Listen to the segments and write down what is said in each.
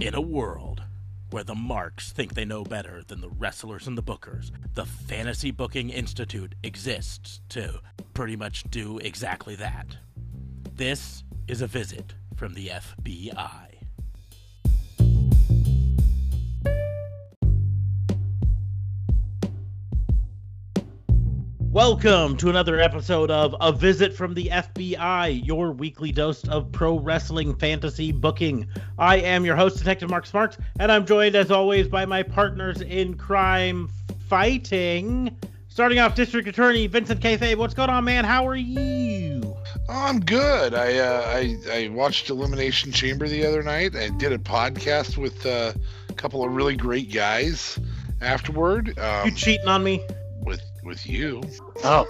In a world where the marks think they know better than the wrestlers and the bookers, the Fantasy Booking Institute exists to pretty much do exactly that. This is a visit from the FBI. Welcome to another episode of A Visit from the FBI, your weekly dose of pro wrestling fantasy booking. I am your host, Detective Mark Smarks, and I'm joined as always by my partners in crime fighting. Starting off, District Attorney Vincent K. What's going on, man? How are you? Oh, I'm good. I, uh, I I watched Elimination Chamber the other night. I did a podcast with uh, a couple of really great guys afterward. Um, you cheating on me? With with you. Oh.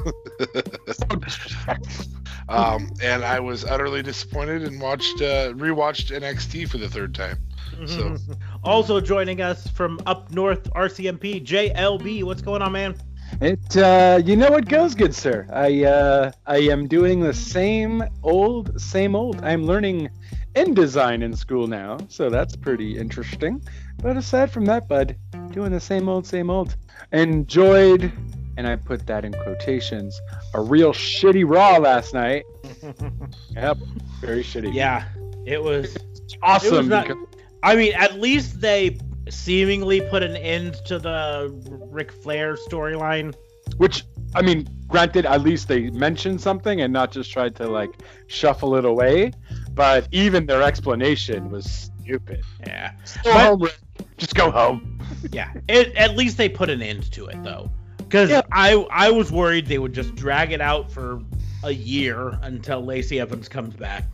um, and I was utterly disappointed and watched uh, rewatched NXT for the third time. So also joining us from up north, RCMP JLB. What's going on, man? It uh, you know what goes good, sir. I uh, I am doing the same old, same old. I'm learning InDesign in school now, so that's pretty interesting. But aside from that, bud, doing the same old, same old. Enjoyed, and I put that in quotations, a real shitty Raw last night. yep, very shitty. Yeah, it was awesome. It was not, because- I mean, at least they seemingly put an end to the Ric Flair storyline. which I mean, granted, at least they mentioned something and not just tried to like shuffle it away. But even their explanation was stupid. Yeah, But- just go home. yeah. It, at least they put an end to it though, because Yeah. I I was worried they would just drag it out for a year until Lacey Evans comes back.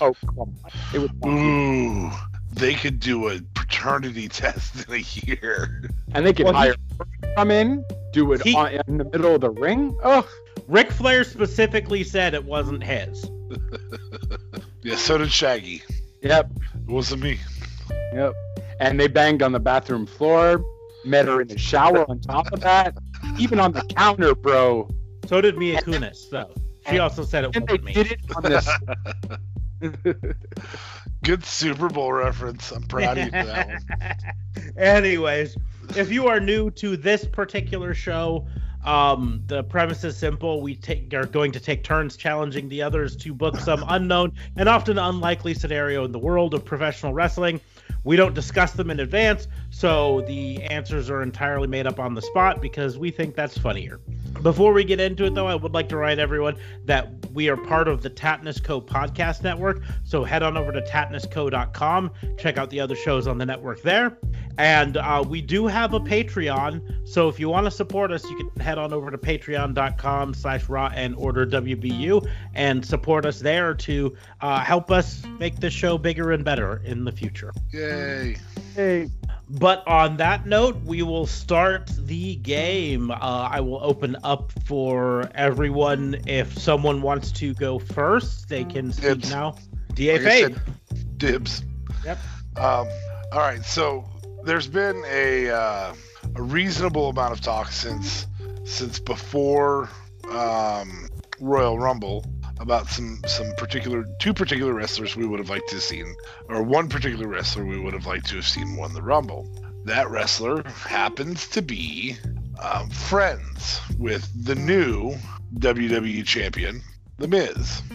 Oh come on! It was ooh, they could do a paternity test in a year. and they could Well, hire her to come in, do it He- on, in the middle of the ring. Oh, Ric Flair specifically said it wasn't his. Yeah, so did Shaggy. yep, It wasn't me. yep. And they banged on the bathroom floor. Met her in the shower. On top of that, even on the counter, bro. So did Mila Kunis, though. She also said it And wasn't me. did it on this. Good Super Bowl reference. I'm proud of you for that one. Anyways, if you are new to this particular show, um, the premise is simple. We take are going to take turns challenging the others to book some unknown and often unlikely scenario in the world of professional wrestling. We don't discuss them in advance, so the answers are entirely made up on the spot because we think that's funnier. Before we get into it, though, I would like to remind everyone that we are part of the Tatnus Co podcast network. So head on over to tatnusco.com, check out the other shows on the network there. And uh, we do have a Patreon. So if you want to support us, you can head on over to patreon.com slash raw and order WBU and support us there to uh, help us make this show bigger and better in the future. Yay. hey, But on that note, we will start the game. Uh, I will open up for everyone. If someone wants to go first, they can speak Dibs. now. DA Like dibs. Yep. Um, all right, so there's been a uh, a reasonable amount of talk since since before um, Royal Rumble about some some particular two particular wrestlers we would have liked to have seen, or one particular wrestler we would have liked to have seen won the Rumble. That wrestler happens to be um, friends with the new WWE champion, The Miz.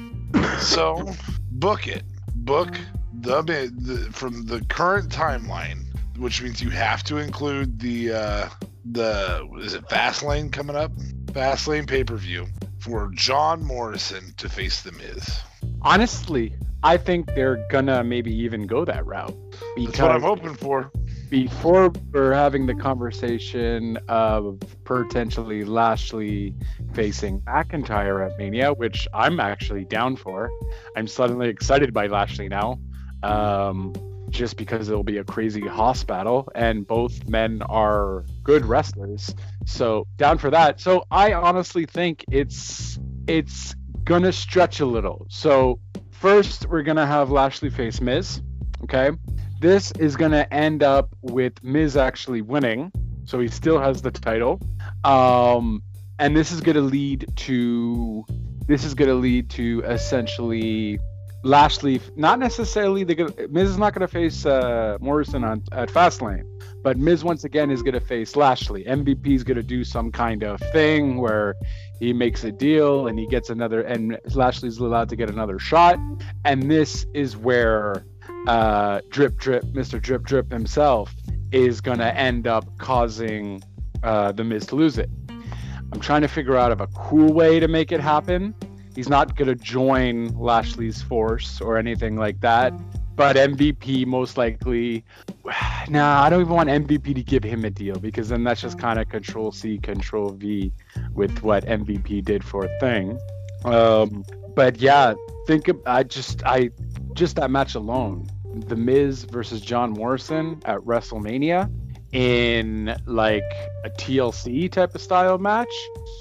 So book it. Book the, Miz the from the current timeline, which means you have to include the uh, the is it Fastlane coming up? Fastlane pay per view for John Morrison to face the Miz. honestly, I think they're gonna maybe even go that route. That's what I'm hoping for. before we're having the conversation of potentially Lashley facing McIntyre at Mania, which I'm actually down for. I'm suddenly excited by Lashley now, um, just because it'll be a crazy hoss battle, and both men are good wrestlers. So down for that. So I honestly think it's it's gonna stretch a little. So first we're gonna have Lashley face Miz. Okay this is to end up with Miz actually winning, so he still has the title. Um, and this is to lead to this is to lead to essentially Lashley, not necessarily the Miz is not going to face uh, Morrison on at Fastlane, but Miz once again is going to face Lashley. MVP is going to do some kind of thing where he makes a deal and he gets another, and Lashley's allowed to get another shot. And this is where uh, Drip Drip, Mr. Drip Drip himself, is going to end up causing uh, the Miz to lose it. I'm trying to figure out of a cool way to make it happen. He's not going to join Lashley's force or anything like that. But MVP most likely. Nah, I don't even want MVP to give him a deal because then that's just kind of control C, control V with what MVP did for a Thing. Um, but yeah, think of, I just I just that match alone, The Miz versus John Morrison at WrestleMania in like a TLC type of style match,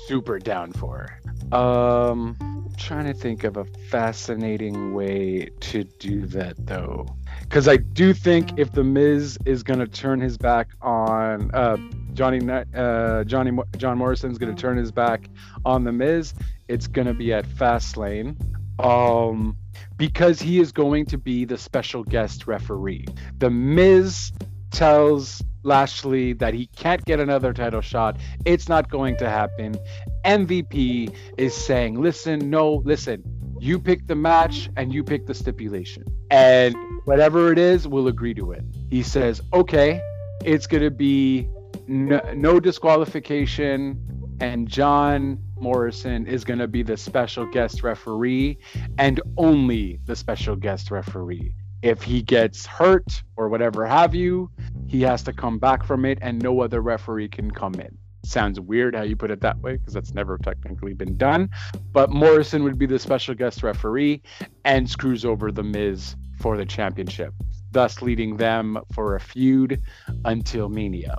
super down for. Um, trying to think of a fascinating way to do that though, because I do think if the Miz is gonna turn his back on uh, Johnny, uh, Johnny, John Morrison's gonna turn his back on the Miz, it's gonna be at Fastlane. Um, because he is going to be the special guest referee. The Miz tells Lashley that he can't get another title shot. It's not going to happen. MVP is saying, listen, no, listen, you pick the match and you pick the stipulation. And whatever it is, we'll agree to it. He says, okay, it's going to be no, no disqualification. And John Morrison is going to be the special guest referee and only the special guest referee if he gets hurt or whatever have you, he has to come back from it and no other referee can come in. Sounds weird how you put it that way because that's never technically been done. But Morrison would be the special guest referee and screws over The Miz for the championship, thus leading them for a feud until Mania.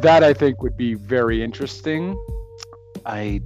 That I think would be very interesting. I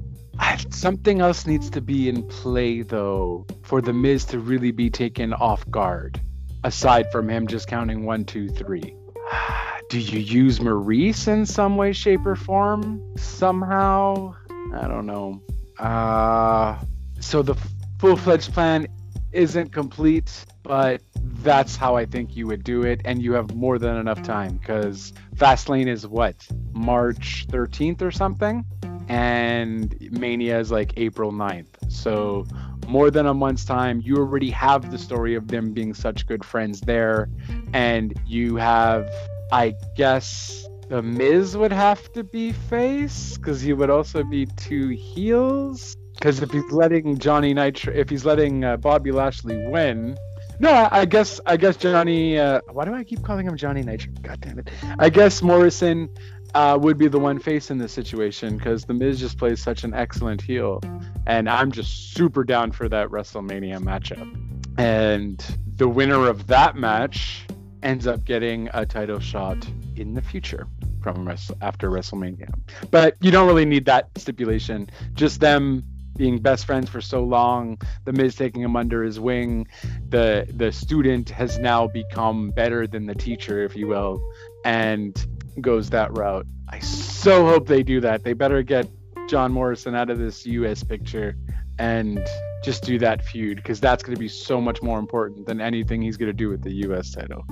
something else needs to be in play though for the Miz to really be taken off guard. Aside from him just counting one, two, three. Do you use Maurice in some way, shape, or form? Somehow? I don't know. Uh, so the full fledged plan isn't complete, but that's how I think you would do it. And you have more than enough time because Fastlane is what? March 13th or something? and Mania is like April 9th. So more than a month's time, you already have the story of them being such good friends there. And you have, I guess, the Miz would have to be face because he would also be two heels. Because if he's letting Johnny Nitro, if he's letting uh, Bobby Lashley win, no, I, I guess I guess Johnny. Uh, why do I keep calling him Johnny Nitro? God damn it! I guess Morrison uh, would be the one face in this situation because The Miz just plays such an excellent heel, and I'm just super down for that WrestleMania matchup. And the winner of that match ends up getting a title shot in the future from after WrestleMania. But you don't really need that stipulation. Just them being best friends for so long, the Miz taking him under his wing, the the student has now become better than the teacher, if you will, and goes that route. I so hope they do that. They better get John Morrison out of this U.S. picture and just do that feud because that's going to be so much more important than anything he's going to do with the U.S. title.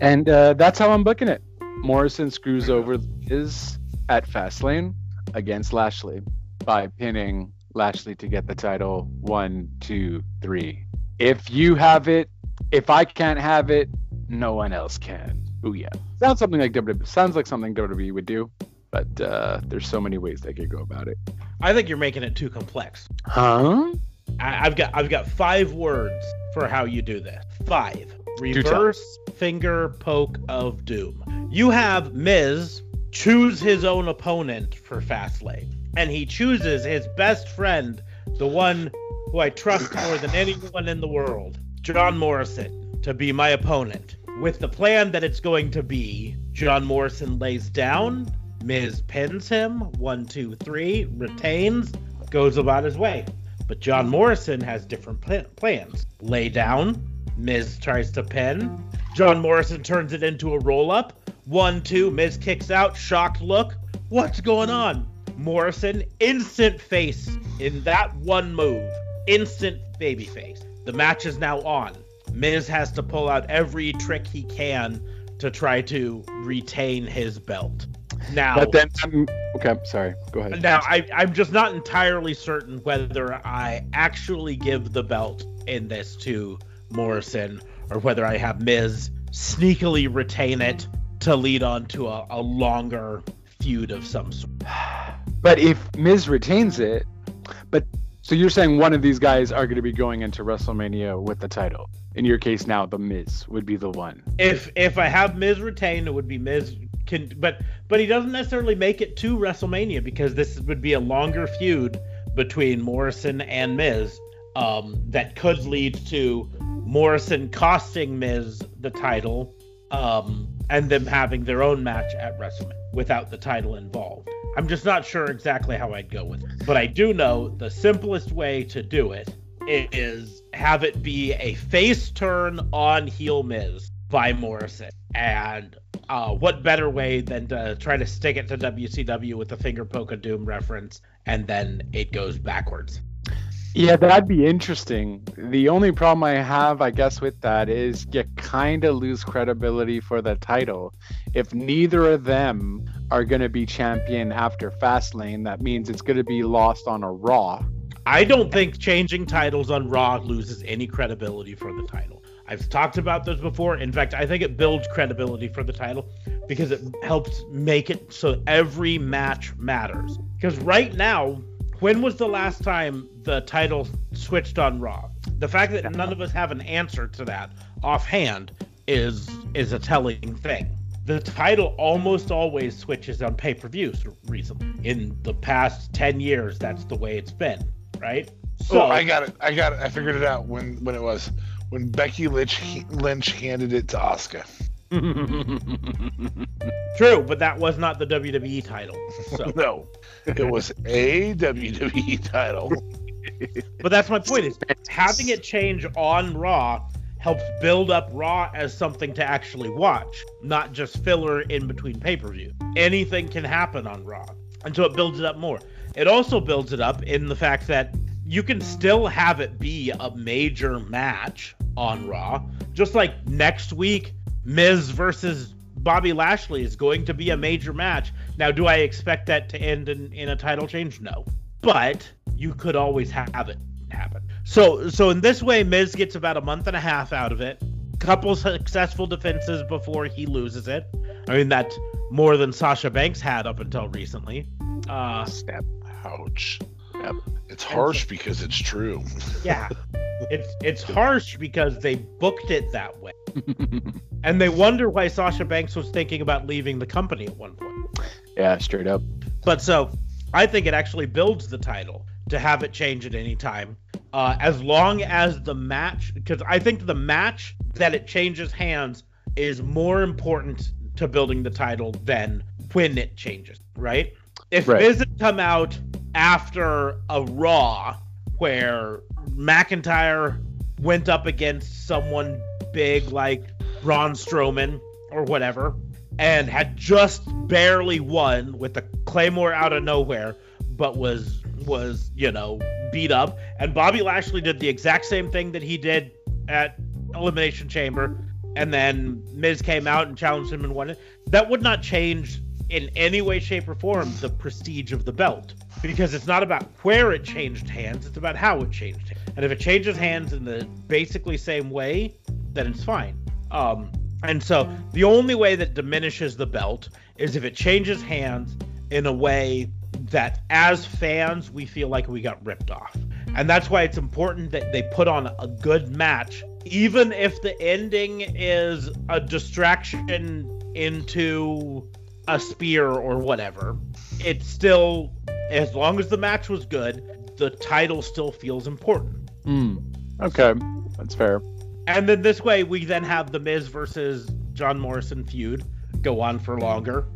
And uh, that's how I'm booking it. Morrison screws over his at Fastlane against Lashley by pinning Lashley to get the title. One, two, three. If you have it, if I can't have it, no one else can. Oh yeah, sounds something like WWE. Sounds like something WWE would do, but uh, there's so many ways they could go about it. I think you're making it too complex. Huh? I, have got I've got five words for how you do this. Five. Reverse finger poke of doom. You have Miz choose his own opponent for Fastlane, and he chooses his best friend, the one who I trust more than anyone in the world, John Morrison, to be my opponent with the plan that it's going to be John Morrison lays down, Miz pins him, one, two, three, retains, goes about his way. But John Morrison has different pl- plans. Lay down, Miz tries to pin, John Morrison turns it into a roll up, one, two, Miz kicks out, shocked look. What's going on? Morrison, instant face in that one move. Instant babyface. The match is now on. Miz has to pull out every trick he can to try to retain his belt. Now, But then, um, okay, sorry. Go ahead. now I, I'm just not entirely certain whether I actually give the belt in this to Morrison or whether I have Miz sneakily retain it to lead on to a, a longer feud of some sort. But if Miz retains it, but so you're saying one of these guys are going to be going into WrestleMania with the title. In your case now, the Miz would be the one. If if I have Miz retain, it would be Miz. Can but but he doesn't necessarily make it to WrestleMania because this would be a longer feud between Morrison and Miz um, that could lead to Morrison costing Miz the title um, and them having their own match at WrestleMania without the title involved. I'm just not sure exactly how I'd go with it, but I do know the simplest way to do it is have it be a face turn on heel Miz by Morrison. And uh, what better way than to try to stick it to WCW with the finger poke of doom reference, and then it goes backwards. Yeah, that'd be interesting. The only problem I have, I guess, with that is you kind of lose credibility for the title. If neither of them are going to be champion after Fastlane, that means it's going to be lost on a Raw. I don't think changing titles on Raw loses any credibility for the title. I've talked about this before. In fact, I think it builds credibility for the title because it helps make it so every match matters. Because right now, when was the last time the title switched on Raw? The fact that none of us have an answer to that offhand is is a telling thing. The title almost always switches on pay-per-views recently. In the past 10 years, that's the way it's been, right? oh, I got it. I got it. I figured it out when when it was when Becky Lynch Lynch handed it to Asuka. True, but that was not the WWE title. So. no, it was a WWE title. but that's my point is having it change on Raw helps build up Raw as something to actually watch, not just filler in between pay-per-view. Anything can happen on Raw. And so it builds it up more. It also builds it up in the fact that you can still have it be a major match on Raw. Just like next week, Miz versus Bobby Lashley is going to be a major match. Now, do I expect that to end in, in a title change? No. But you could always have it happen. So so in this way, Miz gets about a month and a half out of it. Couple successful defenses before he loses it. I mean that's more than Sasha Banks had up until recently. Uh Step. Ouch. Yep. It's harsh because it's true. yeah. It's it's harsh because they booked it that way. and they wonder why Sasha Banks was thinking about leaving the company at one point. Yeah, straight up. But so I think it actually builds the title to have it change at any time. Uh, as long as the match, because I think the match that it changes hands is more important to building the title than when it changes, right? If Right. Miz had come out after a Raw where McIntyre went up against someone big like Braun Strowman or whatever, and had just barely won with the Claymore out of nowhere, but was was you know beat up, and Bobby Lashley did the exact same thing that he did at Elimination Chamber, and then Miz came out and challenged him and won it. That would not change in any way, shape, or form the prestige of the belt because it's not about where it changed hands; it's about how it changed hands. And if it changes hands in the basically same way, then it's fine. Um, and so the only way that diminishes the belt is if it changes hands in a way that as fans we feel like we got ripped off. And that's why it's important that they put on a good match, even if the ending is a distraction into a spear or whatever. It's still, as long as the match was good, the title still feels important. Hmm. Okay, that's fair. And then this way, we then have the Miz versus John Morrison feud go on for longer.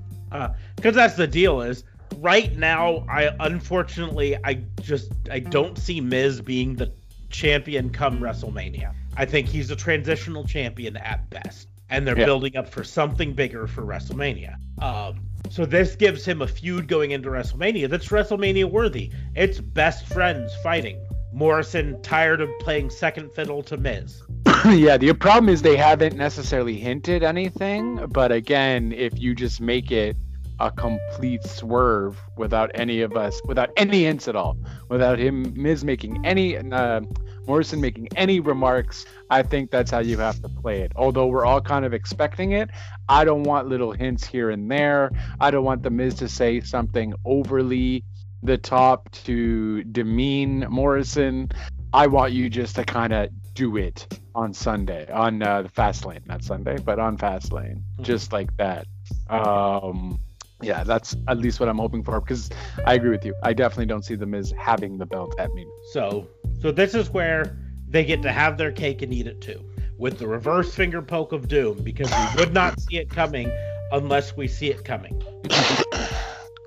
Because that's the deal is right now, I unfortunately I just I don't see Miz being the champion come WrestleMania. I think he's a transitional champion at best, and they're Yeah. building up for something bigger for WrestleMania. Um, so this gives him a feud going into WrestleMania that's WrestleMania worthy. It's best friends fighting Morrison tired of playing second fiddle to Miz. yeah, the problem is they haven't necessarily hinted anything, but again, if you just make it a complete swerve without any of us, without any hints at all, without him Miz making any uh, Morrison making any remarks, I think that's how you have to play it. Although we're all kind of expecting it, I don't want little hints here and there. I don't want the Miz to say something overly the top to demean Morrison. I want you just to kind of do it on Sunday on uh, the fast lane, not Sunday, but on fast lane, mm-hmm. just like that. Um, yeah, that's at least what I'm hoping for because I agree with you. I definitely don't see the Miz having the belt at me. So, so this is where they get to have their cake and eat it too, with the reverse finger poke of doom because we would not see it coming unless we see it coming.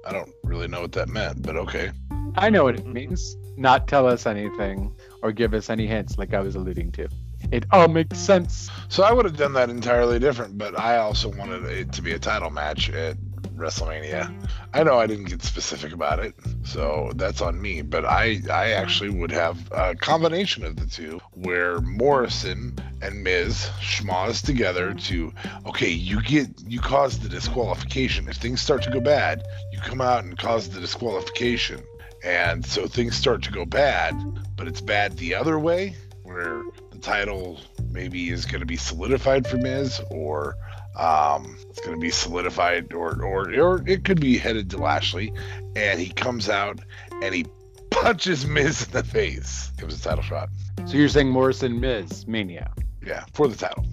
I don't really know what that meant, but okay. I know what it means. Not tell us anything or give us any hints, like I was alluding to. It all makes sense. So I would have done that entirely different, but I also wanted it to be a title match at WrestleMania. Mm-hmm. I know I didn't get specific about it, so that's on me. But I, I actually would have a combination of the two, where Morrison and Miz schmoz together to, okay, you get you cause the disqualification. If things start to go bad, you come out and cause the disqualification, and so things start to go bad. But it's bad the other way, where the title maybe is going to be solidified for Miz, or um, it's going to be solidified, or, or or it could be headed to Lashley, and he comes out and he punches Miz in the face. It was a title shot. So you're saying Morrison Miz Mania? Yeah, for the title,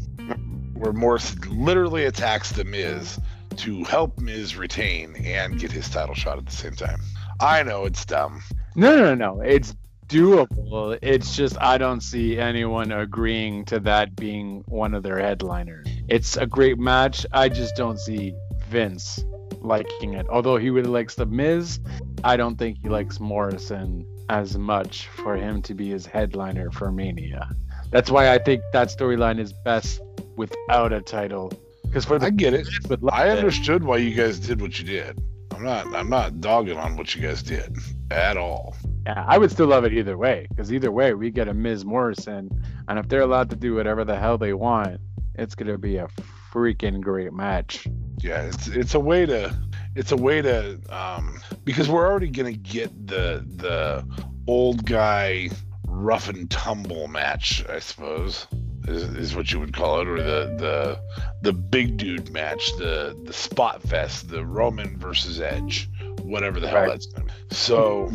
where Morrison literally attacks the Miz to help Miz retain and get his title shot at the same time. I know it's dumb. No, no, no, it's doable. It's just I don't see anyone agreeing to that being one of their headliners. It's a great match. I just don't see Vince liking it. Although he really likes The Miz, I don't think he likes Morrison as much for him to be his headliner for Mania. That's why I think that storyline is best without a title. Because for the I get it. I understood why you guys did what you did. I'm not I'm not dogging on what you guys did at all. Yeah, I would still love it either way because either way we get a Miz Morrison, and if they're allowed to do whatever the hell they want, it's gonna be a freaking great match. Yeah, it's it's a way to it's a way to um because we're already gonna get the the old guy rough and tumble match, I suppose. Is, is what you would call it, or the the the big dude match, the the spot fest, the Roman versus Edge, whatever the hell right. that's going to be. So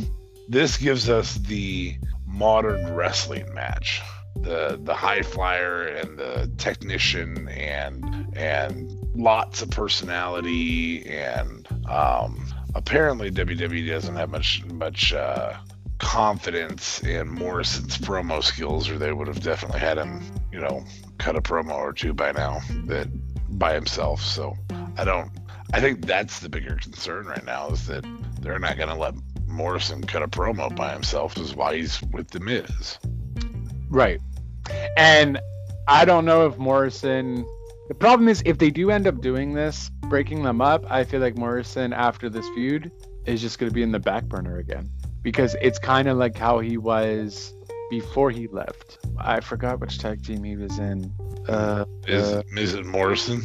this gives us the modern wrestling match. The the high flyer and the technician and and lots of personality and um, apparently WWE doesn't have much much uh, confidence in Morrison's promo skills, or they would have definitely had him, you know, cut a promo or two by now that by himself. So I don't. I think that's the bigger concern right now is that they're not going to let Morrison cut a promo by himself is why he's with the Miz. Right. And I don't know if Morrison the problem is if they do end up doing this, breaking them up, I feel like Morrison after this feud is just going to be in the back burner again because it's kind of like how he was before he left. I forgot which tag team he was in. Uh, is uh, is it Morrison?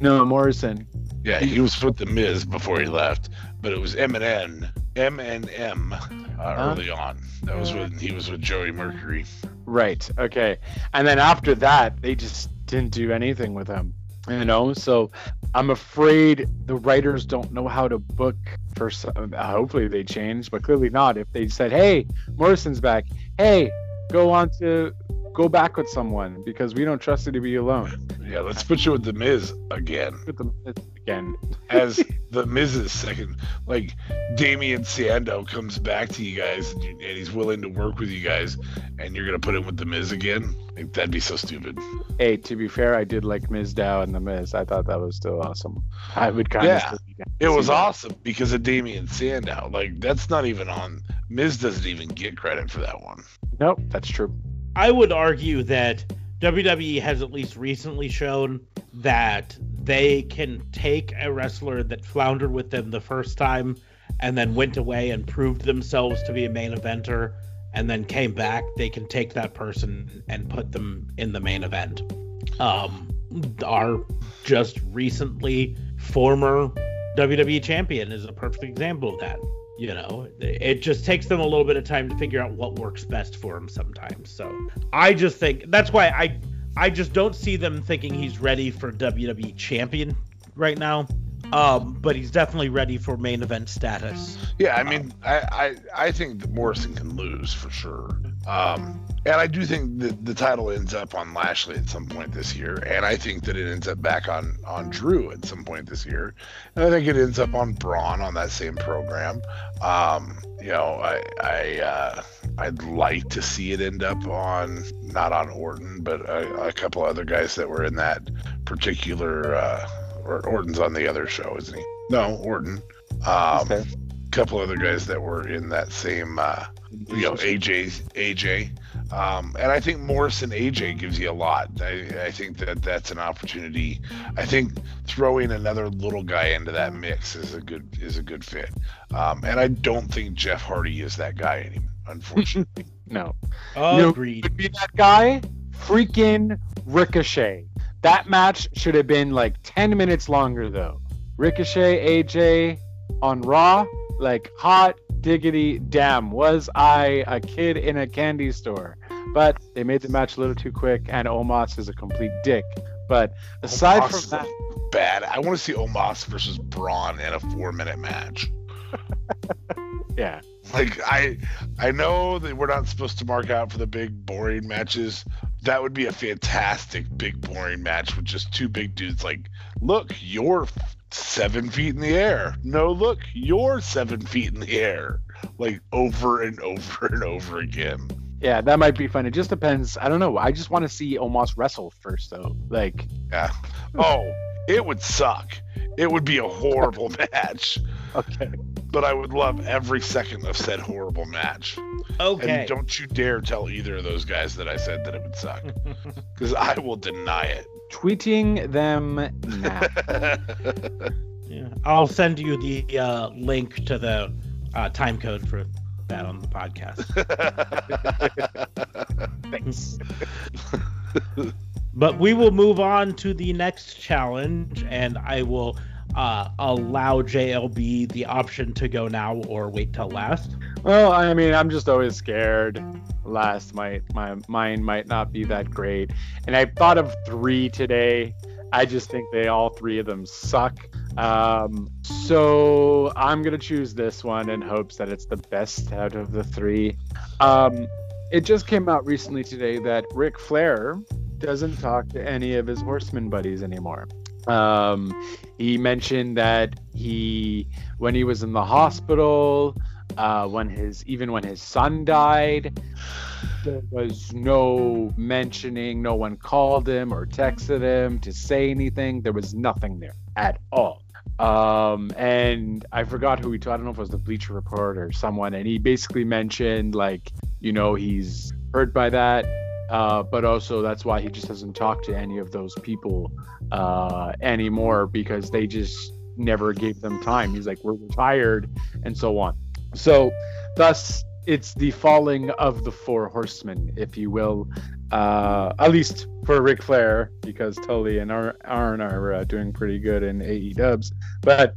No, Morrison. Yeah, he was with the Miz before he left, but it was MNM M and M uh, early on. That was when he was with Joey Mercury. Right. Okay. And then after that, they just didn't do anything with him. You know, so I'm afraid the writers don't know how to book for. Some, hopefully they change, but clearly not. If they said, "Hey, Morrison's back," hey, go on to go back with someone because we don't trust you to be alone. Yeah, let's put you with the Miz again. With the Miz again. As the Miz's second, like Damien Sandow comes back to you guys and, and, he's willing to work with you guys, and you're gonna put him with the Miz again. Like, that'd be so stupid. Hey, to be fair, I did like Mizdow and the Miz. I thought that was still awesome. I would kind yeah, of. Yeah, it was that. awesome because of Damien Sandow. Like that's not even on. Miz doesn't even get credit for that one. Nope, that's true. I would argue that WWE has at least recently shown that they can take a wrestler that floundered with them the first time and then went away and proved themselves to be a main eventer and then came back, they can take that person and put them in the main event. Um, our just recently former WWE champion is a perfect example of that. You know, it just takes them a little bit of time to figure out what works best for him sometimes. So I just think that's why I I just don't see them thinking he's ready for WWE champion right now. Um, but he's definitely ready for main event status. Yeah, I mean, I, I, I think that Morrison can lose for sure. Um, and I do think that the title ends up on Lashley at some point this year, and I think that it ends up back on on Drew at some point this year, and I think it ends up on Braun on that same program. Um, you know, I I uh, I'd like to see it end up on not on Orton, but a, a couple other guys that were in that particular. Uh, or Orton's on the other show, isn't he? No, Orton. Um, okay. couple other guys that were in that same, uh, you know, AJ, AJ. Um, and I think Morrison AJ gives you a lot. I, I, think that that's an opportunity. I think throwing another little guy into that mix is a good is a good fit. Um, and I don't think Jeff Hardy is that guy anymore, unfortunately. no. Oh, agreed. Would be that guy? Freaking Ricochet. That match should have been like 10 minutes longer though. Ricochet AJ on Raw, like hot diggity damn, was I a kid in a candy store? But they made the match a little too quick, and Omos is a complete dick. But aside Omos from that, bad. I want to see Omos versus Braun in a four-minute match. yeah. Like I, I know that we're not supposed to mark out for the big boring matches. That would be a fantastic big boring match with just two big dudes. Like, look, you're seven feet in the air. No, look, you're seven feet in the air. Like over and over and over again. Yeah, that might be fun. It just depends. I don't know. I just want to see Omos wrestle first, though. Like, yeah. Oh, it would suck. It would be a horrible match. Okay. But I would love every second of said horrible match. Okay. And don't you dare tell either of those guys that I said that it would suck. Because I will deny it. Tweeting them now. yeah. I'll send you the uh, link to the uh, time code for that on the podcast. Thanks. but we will move on to the next challenge, and I will uh, allow JLB the option to go now or wait till last. Well, I mean, I'm just always scared. Last might my mine might not be that great, and I thought of three today. I just think they all three of them suck. Um, so I'm gonna choose this one in hopes that it's the best out of the three. Um, it just came out recently today that Ric Flair doesn't talk to any of his horseman buddies anymore. Um, he mentioned that he, when he was in the hospital, uh, when his even when his son died, there was no mentioning. No one called him or texted him to say anything. There was nothing there at all. Um, and I forgot who he told. I don't know if it was the Bleacher Report or someone. And he basically mentioned like, you know, he's hurt by that. Uh, but also that's why he just doesn't talk to any of those people uh, anymore because they just never gave them time. He's like, we're retired, and so on. So, thus, it's the falling of the four horsemen, if you will, uh, at least for Ric Flair, because Tully and Arn are uh, doing pretty good in AE dubs. But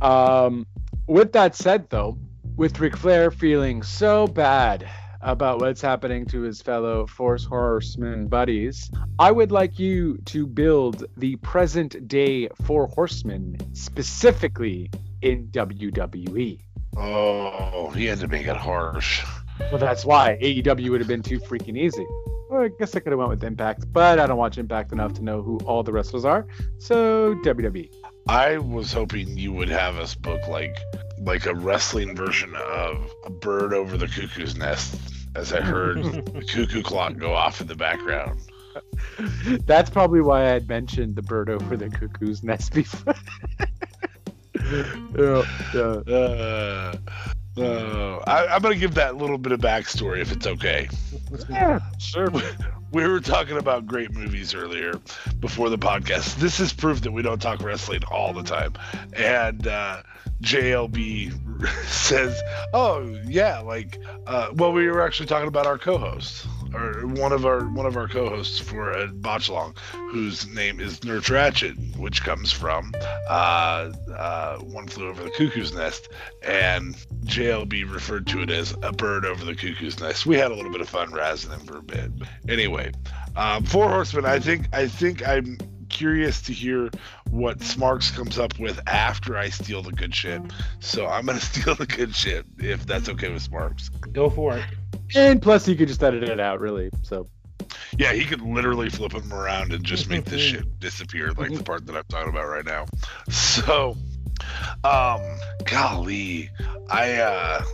um, with that said, though, with Ric Flair feeling so bad about what's happening to his fellow Four Horsemen buddies, I would like you to build the present day Four Horsemen specifically in WWE. Oh, he had to make it harsh. Well, that's why AEW would have been too freaking easy. Well, I guess I could have went with Impact, but I don't watch Impact enough to know who all the wrestlers are. So WWE. I was hoping you would have us book like like a wrestling version of a bird over the cuckoo's nest as I heard the cuckoo clock go off in the background. That's probably why I had mentioned the bird over the cuckoo's nest before. yeah, yeah. Uh, Uh, I, I'm gonna give that little bit of backstory if it's okay. Yeah, sure. We were talking about great movies earlier before the podcast. This is proof that we don't talk wrestling all the time. And uh, JLB says, "Oh yeah, like, uh, well, we were actually talking about our co-host, or one of our one of our co-hosts for a botchlong, whose name is Nerd Ratchet, which comes from uh, uh, One Flew Over the Cuckoo's Nest, and JLB referred to it as a bird over the cuckoo's nest. We had a little bit of fun razzing him for a bit. Anyway, um, Four Horsemen. I think I think I'm curious to hear what Smarks comes up with after I steal the good shit. So I'm gonna steal the good shit if that's okay with Smarks. Go for it. And plus, you could just edit it out, really. So Yeah, he could literally flip him around and just make this shit disappear, like the part that I'm talking about right now. So, um, golly, I uh,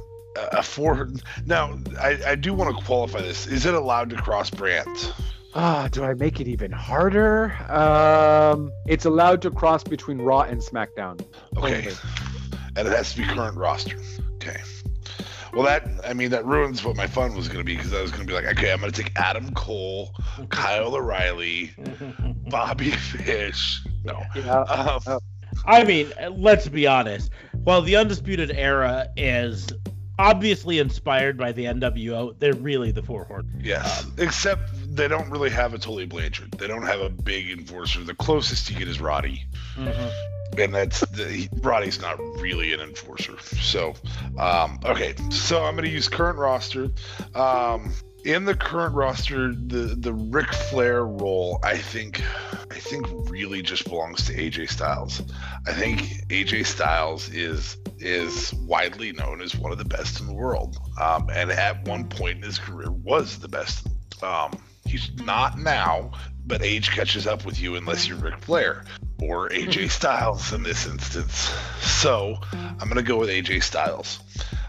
a four. Now, I I do want to qualify this. Is it allowed to cross brands? Ah, do I make it even harder? Um, it's allowed to cross between Raw and SmackDown. Okay. Only. And it has to be current roster. Okay. Well, that I mean that ruins what my fun was going to be because I was going to be like, okay, I'm going to take Adam Cole, Kyle O'Reilly, Bobby Fish. No. Yeah. Um, I mean, let's be honest. While the Undisputed Era is obviously inspired by the NWO, they're really the Four Horsemen. yes. Except they don't really have a Tully Blanchard. They don't have a big enforcer. The closest you get is Roddy. and that's the, he, Roddy's not really an enforcer. So, um, okay, so I'm going to use current roster. Um, in the current roster, the the Ric Flair role, I think, I think really just belongs to AJ Styles. I think AJ Styles is is widely known as one of the best in the world, um, and at one point in his career was the best. Um, he's not now, but age catches up with you unless you're Ric Flair or AJ Styles in this instance. So I'm gonna go with AJ Styles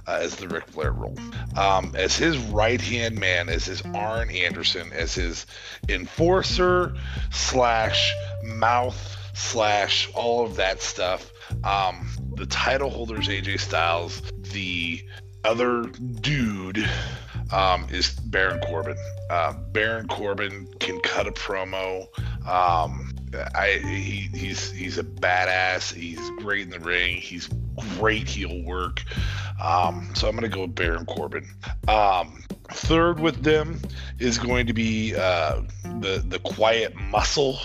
uh, as the Ric Flair role, um, as his right hand man, as his Arn Anderson, as his enforcer slash mouth slash all of that stuff. Um, the title holder's AJ Styles. The other dude um, is Baron Corbin. Uh, Baron Corbin can cut a promo. Um, I he, he's he's a badass. He's great in the ring. He's great heel work. Um, so I'm gonna go with Baron Corbin. Um, third with them is going to be uh, the the Quiet Muscle,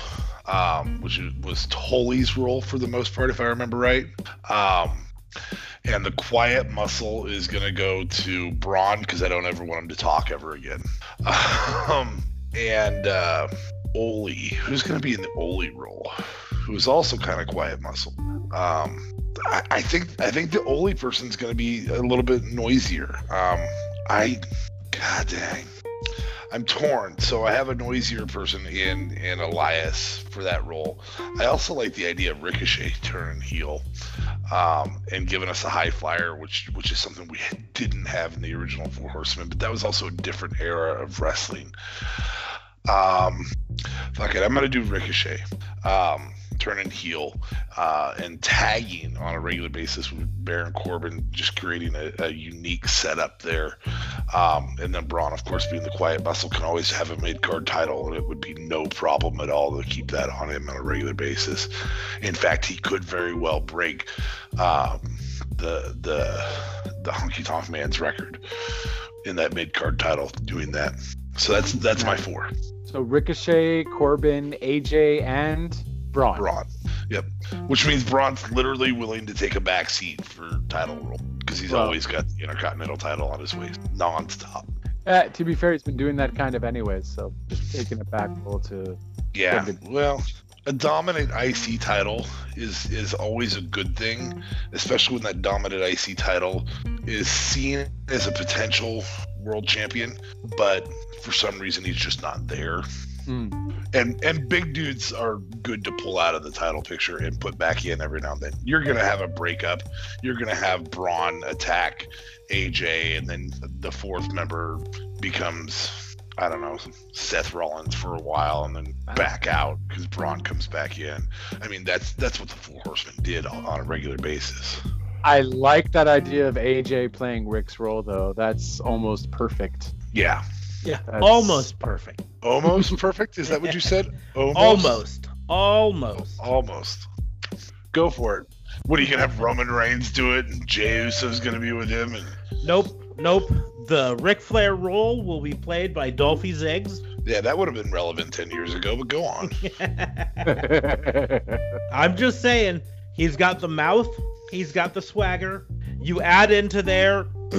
um, which was Tully's role for the most part, if I remember right. Um, and the quiet muscle is going to go to Braun because I don't ever want him to talk ever again. Um, and uh, Ole, who's going to be in the Ole role, who's also kind of quiet muscle. Um, I, I think I think the Ole person's going to be a little bit noisier. Um, I, god dang. I'm torn. So I have a noisier person in in Elias for that role. I also like the idea of Ricochet turning heel um, and giving us a high flyer, which which is something we didn't have in the original Four Horsemen. But that was also a different era of wrestling. Um, fuck it, I'm gonna do Ricochet. Um, turning heel uh, and tagging on a regular basis with Baron Corbin, just creating a, a unique setup there. Um, and then Braun, of course, being the quiet muscle, can always have a mid card title, and it would be no problem at all to keep that on him on a regular basis. In fact, he could very well break um, the the the Honky Tonk Man's record in that mid card title doing that. So that's that's my four. So Ricochet, Corbin, AJ, and Braun. Braun. Yep. Which means Braun's literally willing to take a back seat for title role because he's Well- always got the Intercontinental title on his waist nonstop. Uh, to be fair, he's been doing that kind of anyways, so just taking it back a little to Yeah. Good. Well, a dominant IC title is is always a good thing, especially when that dominant IC title is seen as a potential world champion, but for some reason he's just not there. Hmm. and and big dudes are good to pull out of the title picture and put back in every now and then. You're gonna have a breakup. You're gonna have Braun attack AJ, and then the fourth member becomes I don't know Seth Rollins for a while, and then back out because Braun comes back in. I mean that's that's what the Four Horsemen did on, on a regular basis. I like that idea of AJ playing Ric's role, though. That's almost perfect. Yeah. Yeah, That's- almost perfect. Almost perfect. Is that what you said? Almost, almost. Almost. Go for it. What are you gonna have Roman Reigns do it, and Jey Uso's gonna be with him, and Nope, nope. The Ric Flair role will be played by Dolphy Ziggs. yeah, that would have been relevant ten years ago. But go on. I'm just saying, he's got the mouth, he's got the swagger. You add into there,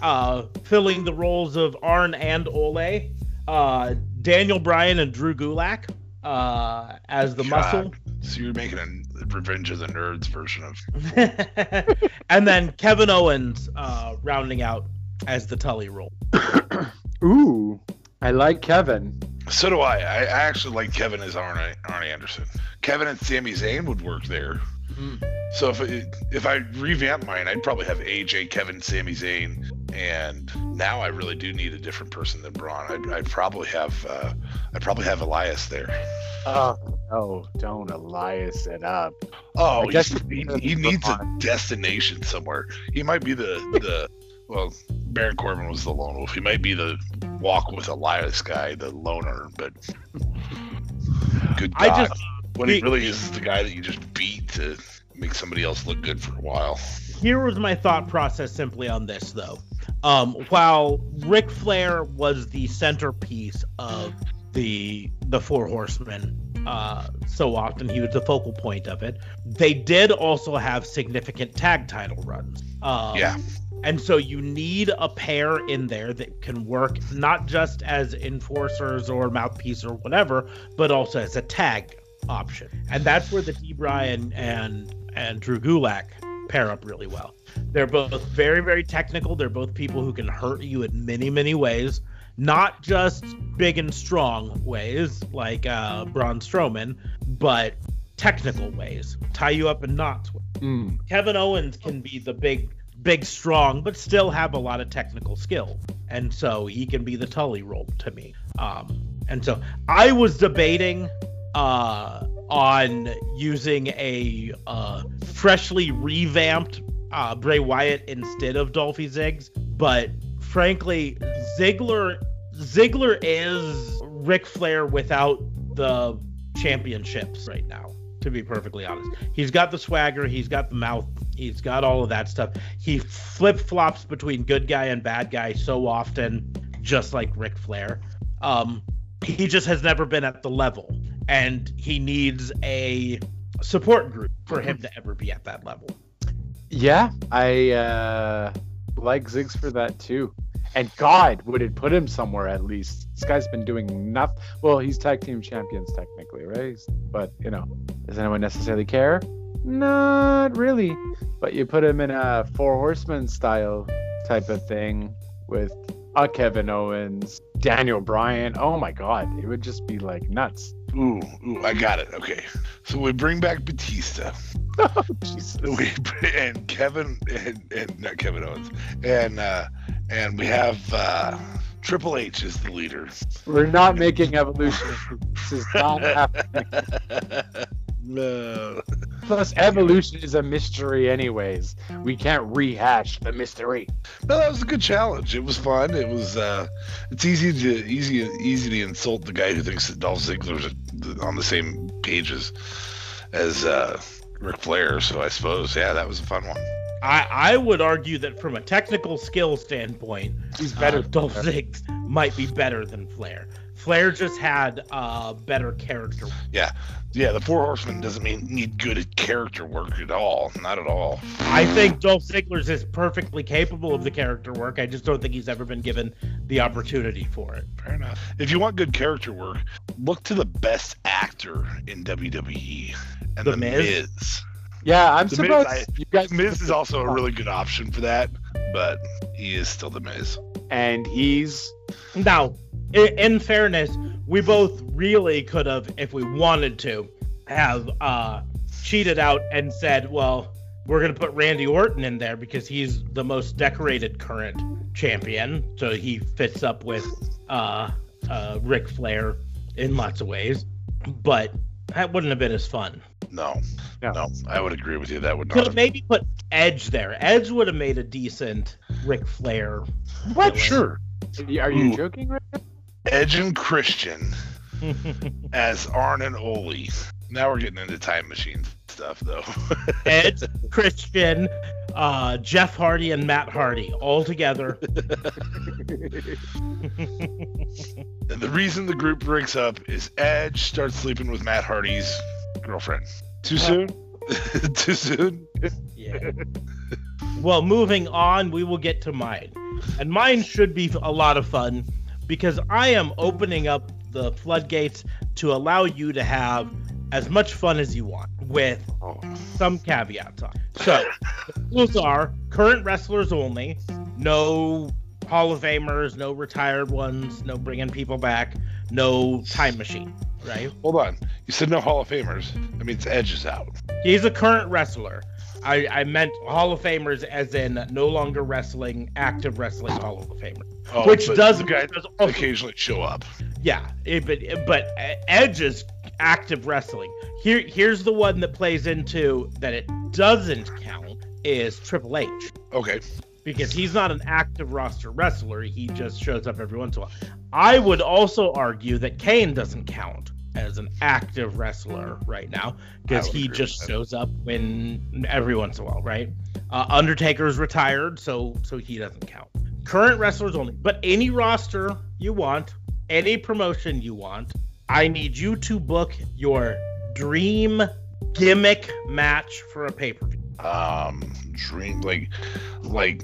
uh, filling the roles of Arn and Ole, uh, Daniel Bryan and Drew Gulak uh, as the God. muscle. So you're making a Revenge of the Nerds version of. and then Kevin Owens uh, rounding out as the Tully role. Ooh, I like Kevin. So do I. I, I actually like Kevin as Arn, Arn Anderson. Kevin and Sami Zayn would work there. Mm. So if it, if I revamp mine, I'd probably have AJ, Kevin, Sami Zayn, and now I really do need a different person than Braun. I'd, I'd probably have uh, I'd probably have Elias there. Oh, no, don't Elias it up. Oh, I guess he, he needs a destination somewhere. He might be the the well, Baron Corbin was the lone wolf. He might be the walk with Elias guy, the loner. But good God, I just when he he- really is the guy that you just beat to make somebody else look good for a while. Here was my thought process simply on this though. Um, while Ric Flair was the centerpiece of the the Four Horsemen, uh, so often he was the focal point of it. They did also have significant tag title runs. Um, Yeah. And so you need a pair in there that can work not just as enforcers or mouthpiece or whatever, but also as a tag option. And that's where the D. Bryan and and Drew Gulak pair up really well. They're both very, very technical. They're both people who can hurt you in many, many ways. Not just big and strong ways like uh, Braun Strowman, but technical ways. Tie you up in knots. Mm. Kevin Owens can be the big, big, strong, but still have a lot of technical skill, and so he can be the Tully role to me. Um, and so I was debating uh, on using a uh, freshly revamped uh, Bray Wyatt instead of Dolphy Ziggs, but frankly, Ziggler Ziggler is Ric Flair without the championships right now. To be perfectly honest, he's got the swagger, he's got the mouth, he's got all of that stuff. He flip flops between good guy and bad guy so often, just like Ric Flair. Um, he just has never been at the level, and he needs a support group for him to ever be at that level. Yeah, I uh, like Ziggs for that too. And God, would it put him somewhere at least? This guy's been doing nothing. Well, he's tag team champions technically, right? But you know, does anyone necessarily care? Not really. But you put him in a four horsemen style type of thing with a Kevin Owens, Daniel Bryan. Oh my God, it would just be like nuts. Ooh, ooh, I got it. Okay, so we bring back Batista. Jesus. we and Kevin and, and not Kevin Owens and uh and we have uh Triple H is the leader. We're not making evolution. This is not happening. no. Plus, evolution is a mystery, anyways. We can't rehash the mystery. No, that was a good challenge. It was fun. It was uh it's easy to easy easy to insult the guy who thinks that Dolph Ziggler's on the same pages as as uh Ric Flair, so I suppose yeah, that was a fun one. I, I would argue that from a technical skill standpoint, He's better better. Dolph Ziggs might be better than Flair. Flair just had uh, better character. Yeah, yeah. the Four Horsemen doesn't mean need good at character work at all. Not at all. I think Dolph Ziggler's is perfectly capable of the character work. I just don't think he's ever been given the opportunity for it. Fair enough. If you want good character work, look to the best actor in WWE. And The the, Miz? Miz. Yeah, I'm The Miz, I- you guys. Miz is also a really good option for that, but he is still the Miz. And he's Now, in, in fairness, we both really could have, if we wanted to, have uh, cheated out and said, well, we're going to put Randy Orton in there because he's the most decorated current champion. So he fits up with uh, uh, Ric Flair in lots of ways. But that wouldn't have been as fun. No, No. no, I would agree with you. That would not. Could not. have maybe put Edge there. Edge would have made a decent Ric Flair. What? villain. Sure. Are you Ooh. joking right Edge and Christian as Arn and Ole. Now we're getting into time machine stuff, though. Edge, Christian, uh, Jeff Hardy, and Matt Hardy all together. And the reason the group breaks up is Edge starts sleeping with Matt Hardy's girlfriend. Too soon? Too soon? Yeah. Well, moving on, we will get to mine. And mine should be a lot of fun because I am opening up the floodgates to allow you to have as much fun as you want with some caveats on. So, the rules are current wrestlers only, no Hall of Famers, no retired ones, no bringing people back, no time machine, right? hold on. You said no Hall of Famers. That means Edge is out. He's a current wrestler. I, I meant Hall of Famers as in no longer wrestling, active wrestling Hall of Famer. Oh, Which does, guy does occasionally show up. yeah, it- but eh, but eh, Edge is active wrestling. Here here's the one that plays into that it doesn't count is Triple H Okay. because he's not an active roster wrestler. He just shows up every once in a while. I would also argue that Kane doesn't count as an active wrestler right now because he just shows up when every once in a while, right? Uh, Undertaker's retired, so so he doesn't count. Current wrestlers only, but any roster you want, any promotion you want, I need you to book your dream gimmick match for a pay per view. Um, dream like, like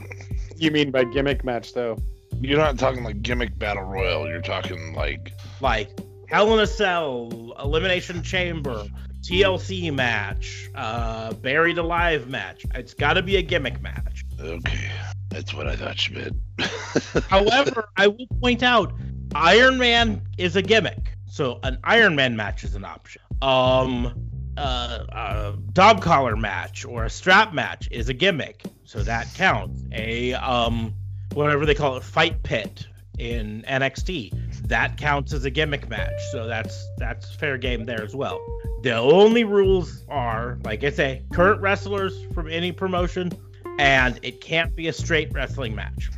You mean by gimmick match though? you're not talking like gimmick battle royal. You're talking like like Hell in a Cell, Elimination Chamber, TLC match, uh, Buried Alive match. It's got to be a gimmick match. okay, that's what I thought you meant. However, I will point out Iron Man is a gimmick, so an Iron Man match is an option. Um, uh, a dog collar match or a strap match is a gimmick, so that counts. A um, whatever they call it, fight pit in NXT, that counts as a gimmick match, so that's that's fair game there as well. The only rules are, like I say, current wrestlers from any promotion, and it can't be a straight wrestling match.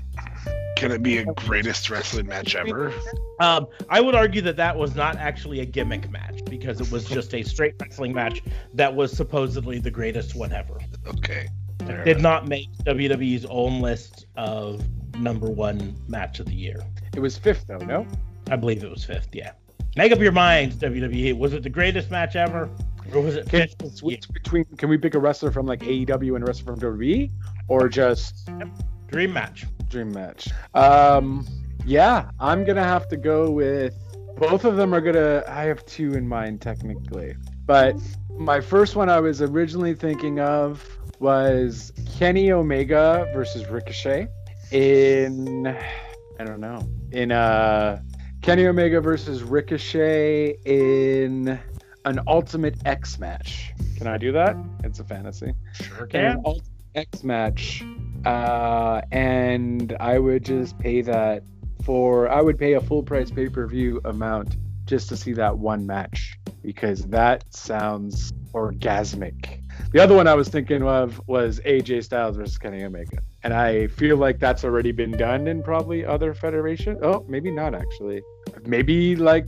Can it be a greatest wrestling match ever? Um, I would argue that that was not actually a gimmick match because it was just a straight wrestling match that was supposedly the greatest one ever. Okay. fair Did enough. not make WWE's own list of number one match of the year. It was fifth though, no? I believe it was fifth. Yeah. Make up your minds, WWE. Was it the greatest match ever, or was it Can fifth? switch between? Can we pick a wrestler from like AEW and a wrestler from WWE, or just Dream match. dream match? Um, yeah, I'm gonna have to go with both of them. Are gonna. I have two in mind technically, but my first one I was originally thinking of was Kenny Omega versus Ricochet in I don't know in uh Kenny Omega versus Ricochet in an Ultimate X match. Can I do that? It's a fantasy. Sure In an Ultimate X match, uh, and I would just pay that for. I would pay a full price pay per view amount just to see that one match because that sounds orgasmic. The other one I was thinking of was AJ Styles versus Kenny Omega. And I feel like that's already been done in probably other federations. Oh, maybe not actually. Maybe like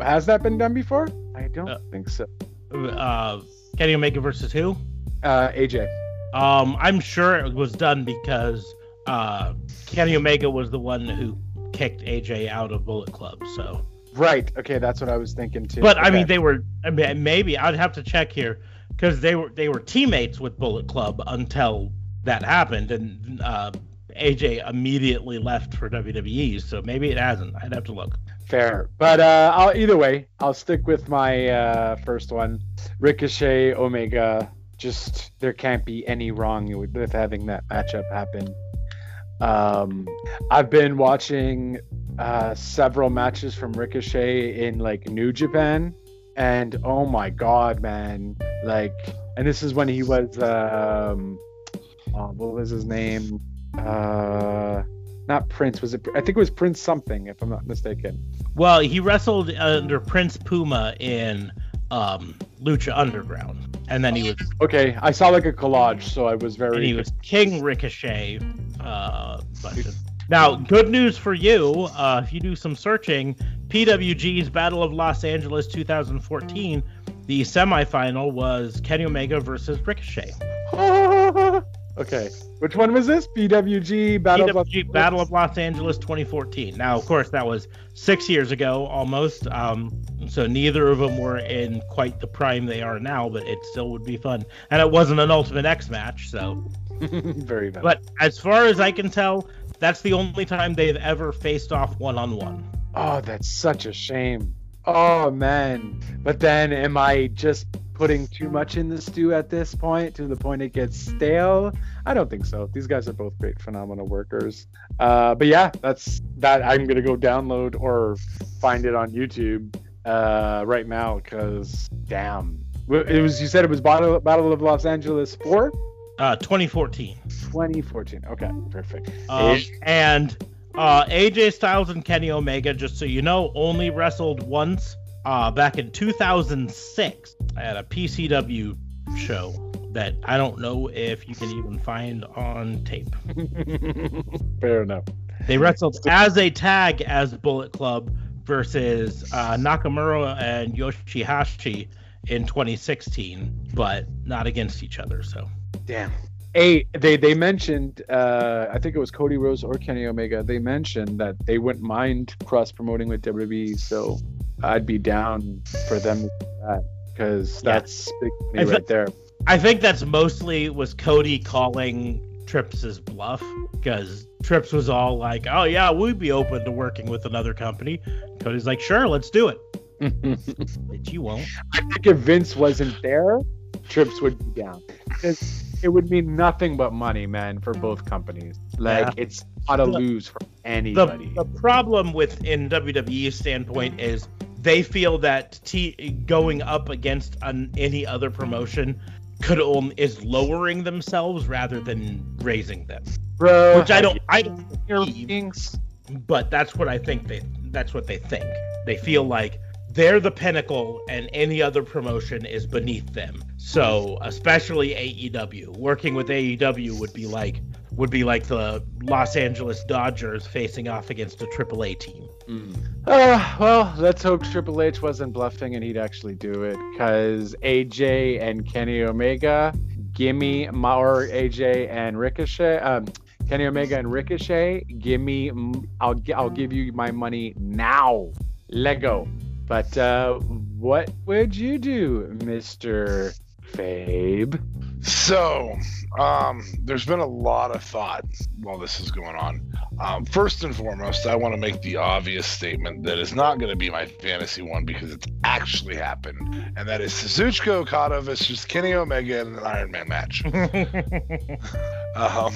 has that been done before? I don't Uh, think so. Uh, Kenny Omega versus who? Uh, AJ. Um, I'm sure it was done because uh, Kenny Omega was the one who kicked AJ out of Bullet Club. So, Right. Okay, that's what I was thinking too. but I mean, they were. I mean, maybe I'd have to check here because they were they were teammates with Bullet Club until that happened, and uh, AJ immediately left for WWE. So maybe it hasn't. I'd have to look. Fair, but uh, I'll either way, I'll stick with my uh, first one, Ricochet Omega. Just there can't be any wrong with, with having that matchup happen. Um, I've been watching uh, several matches from Ricochet in like New Japan, and oh my god, man! Like, and this is when he was um, oh, what was his name? Uh, not Prince. Was it? I think it was Prince something, if I'm not mistaken. Well, he wrestled under Prince Puma in um, Lucha Underground. and then he was Okay, I saw like a collage, so I was and very. he was King Ricochet. Uh, but- now, good news for you. Uh, if you do some searching, PWG's Battle of Los Angeles 2014, the semifinal was Kenny Omega versus Ricochet. okay, which one was this? BWG Battle of PWG Battle of Los Angeles 2014. Now, of course, that was six years ago almost. Um, so neither of them were in quite the prime they are now, but it still would be fun. And it wasn't an Ultimate X match, so. very bad. But as far as I can tell, that's the only time they've ever faced off one on one. Oh, that's such a shame. Oh man. But then am I just putting too much in the stew at this point to the point it gets stale? I don't think so. These guys are both great phenomenal workers. Uh, but yeah, that's that I'm gonna go download or find it on YouTube uh, right now because damn. It was you said it was Battle, Battle of Los Angeles 4 Uh, 2014. 2014. Okay, perfect. Um, and uh, AJ Styles and Kenny Omega, just so you know, only wrestled once uh, back in 2006 at a PCW show that I don't know if you can even find on tape. Fair enough. They wrestled as a tag as Bullet Club versus uh, Nakamura and Yoshihashi in 2016, but not against each other. So Damn. Hey, they they mentioned uh, I think it was Cody Rhodes or Kenny Omega. They mentioned that they wouldn't mind cross promoting with WWE, so I'd be down for them to do that because Yeah. that's big money I fe- right there. I think that's mostly was Cody calling Trips's bluff because Trips was all like, "Oh yeah, we'd be open to working with another company." Cody's like, "Sure, let's do it." But you won't. I think if Vince wasn't there, Trips would be down because it would mean nothing but money, man, for both mm. companies. Like Yeah. it's not a lose for The, anybody. the problem with in WWE's standpoint is they feel that T going up against an, any other promotion could only is lowering themselves rather than raising them. Bro, Which I don't you I don't believe. but that's what I think they that's what they think. They feel like they're the pinnacle and any other promotion is beneath them. So, especially AEW, working with AEW would be like would be like the Los Angeles Dodgers facing off against a AAA team. Uh, well, let's hope Triple H wasn't bluffing and he'd actually do it. Because AJ and Kenny Omega, gimme my AJ and Ricochet, um, Kenny Omega and Ricochet, gimme, mm, I'll I'll give you my money now, Lego. But uh, what would you do, Mister Fabe? So, um, there's been a lot of thought while this is going on. Um, first and foremost, I want to make the obvious statement that is not going to be my fantasy one because it's actually happened, and that is Suzuki Okada versus Kenny Omega in an Iron Man match. Um,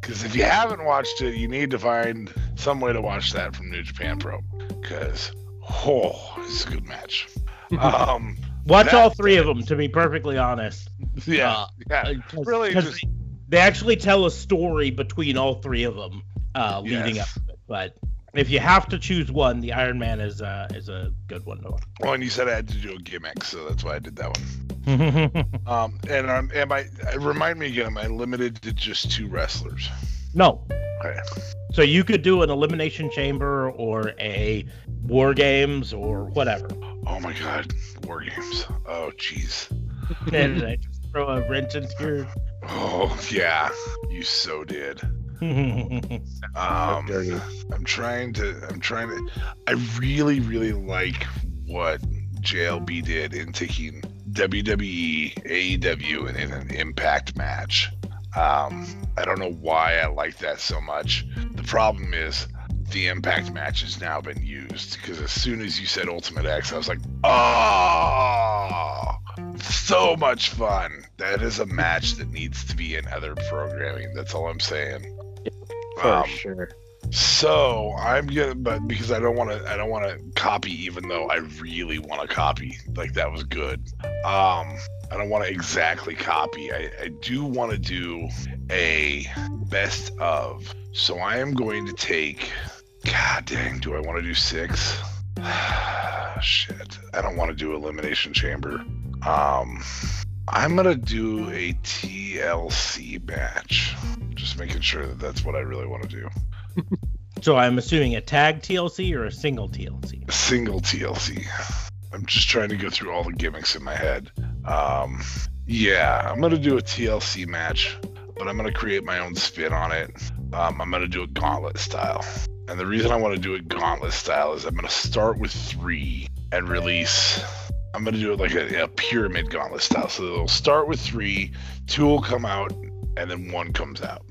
because if you haven't watched it, you need to find some way to watch that from New Japan Pro. Because, oh, it's a good match. Um, Watch That- all three of them, to be perfectly honest. yeah, Uh, yeah. Uh, 'cause- Really 'cause just- they, they actually tell a story between all three of them uh, leading Yes. up to it. But if you have to choose one, the Iron Man is uh, is a good one to watch. Well, and you said I had to do a gimmick, so that's why I did that one. Um, and um, am I? Remind me again. Am I limited to just two wrestlers? No. Okay. So you could do an elimination chamber or a war games or whatever. Oh my God, War Games. Oh jeez. and I just throw a wrench into Oh yeah, you so did. Um. I'm trying to. I'm trying to. I really, really like what JLB did in taking WWE, AEW, and in an Impact match. Um, I don't know why I like that so much. The problem is the Impact match has now been used because as soon as you said Ultimate X, I was like, oh, so much fun. That is a match that needs to be in other programming. That's all I'm saying. For Um, sure. So I'm gonna, but because I don't want to, I don't want to copy, even though I really want to copy. Like that was good. Um, I don't want to exactly copy. I, I do want to do a best of. So I am going to take. God dang, do I want to do six? Shit, I don't want to do elimination chamber. Um, I'm gonna do a TLC match. Just making sure that that's what I really want to do. So I'm assuming a tag TLC or a single TLC. A single TLC. I'm just trying to go through all the gimmicks in my head. Um, yeah, I'm gonna do a TLC match, but I'm gonna create my own spin on it. Um, I'm gonna do a gauntlet style, and the reason I want to do it gauntlet style is I'm gonna start with three and release. I'm gonna do it like a, a pyramid gauntlet style. So they'll start with three, two will come out, and then one comes out.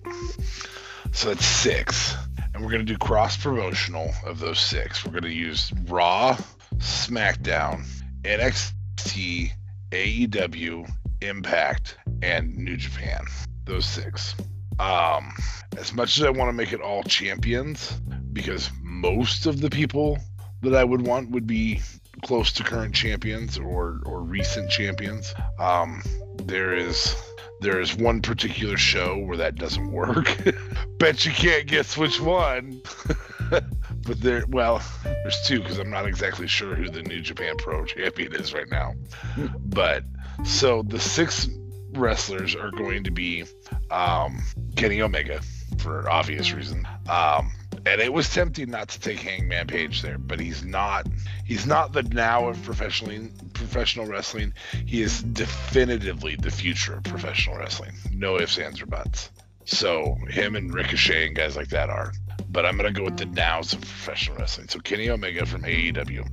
So that's six. And we're going to do cross promotional of those six. We're going to use Raw, SmackDown, NXT, AEW, Impact, and New Japan. Those six. Um, as much as I want to make it all champions, because most of the people that I would want would be close to current champions or or recent champions. Um, there is there is one particular show where that doesn't work. Bet you can't guess which one. but there, well, there's two because I'm not exactly sure who the New Japan Pro Champion is right now. but so the six wrestlers are going to be um, Kenny Omega for obvious reason. Um, and it was tempting not to take Hangman Page there, but he's not. He's not the now of professional professional wrestling. He is definitively the future of professional wrestling. No ifs, ands, or buts. So him and Ricochet and guys like that are. But I'm gonna go with the nows of professional wrestling. So Kenny Omega from AEW,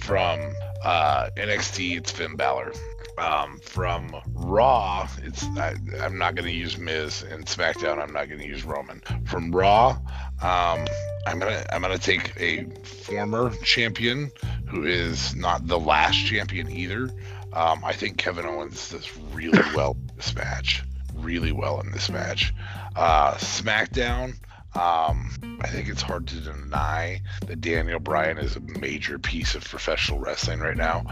from uh, NXT, it's Finn Balor. Um, from Raw, it's I, am not going to use Miz, and SmackDown, I'm not going to use Roman. From Raw, um, I'm gonna I'm gonna take a former champion who is not the last champion either. Um, I think Kevin Owens does really well in this match, really well in this match. Uh, SmackDown. Um, I think it's hard to deny that Daniel Bryan is a major piece of professional wrestling right now.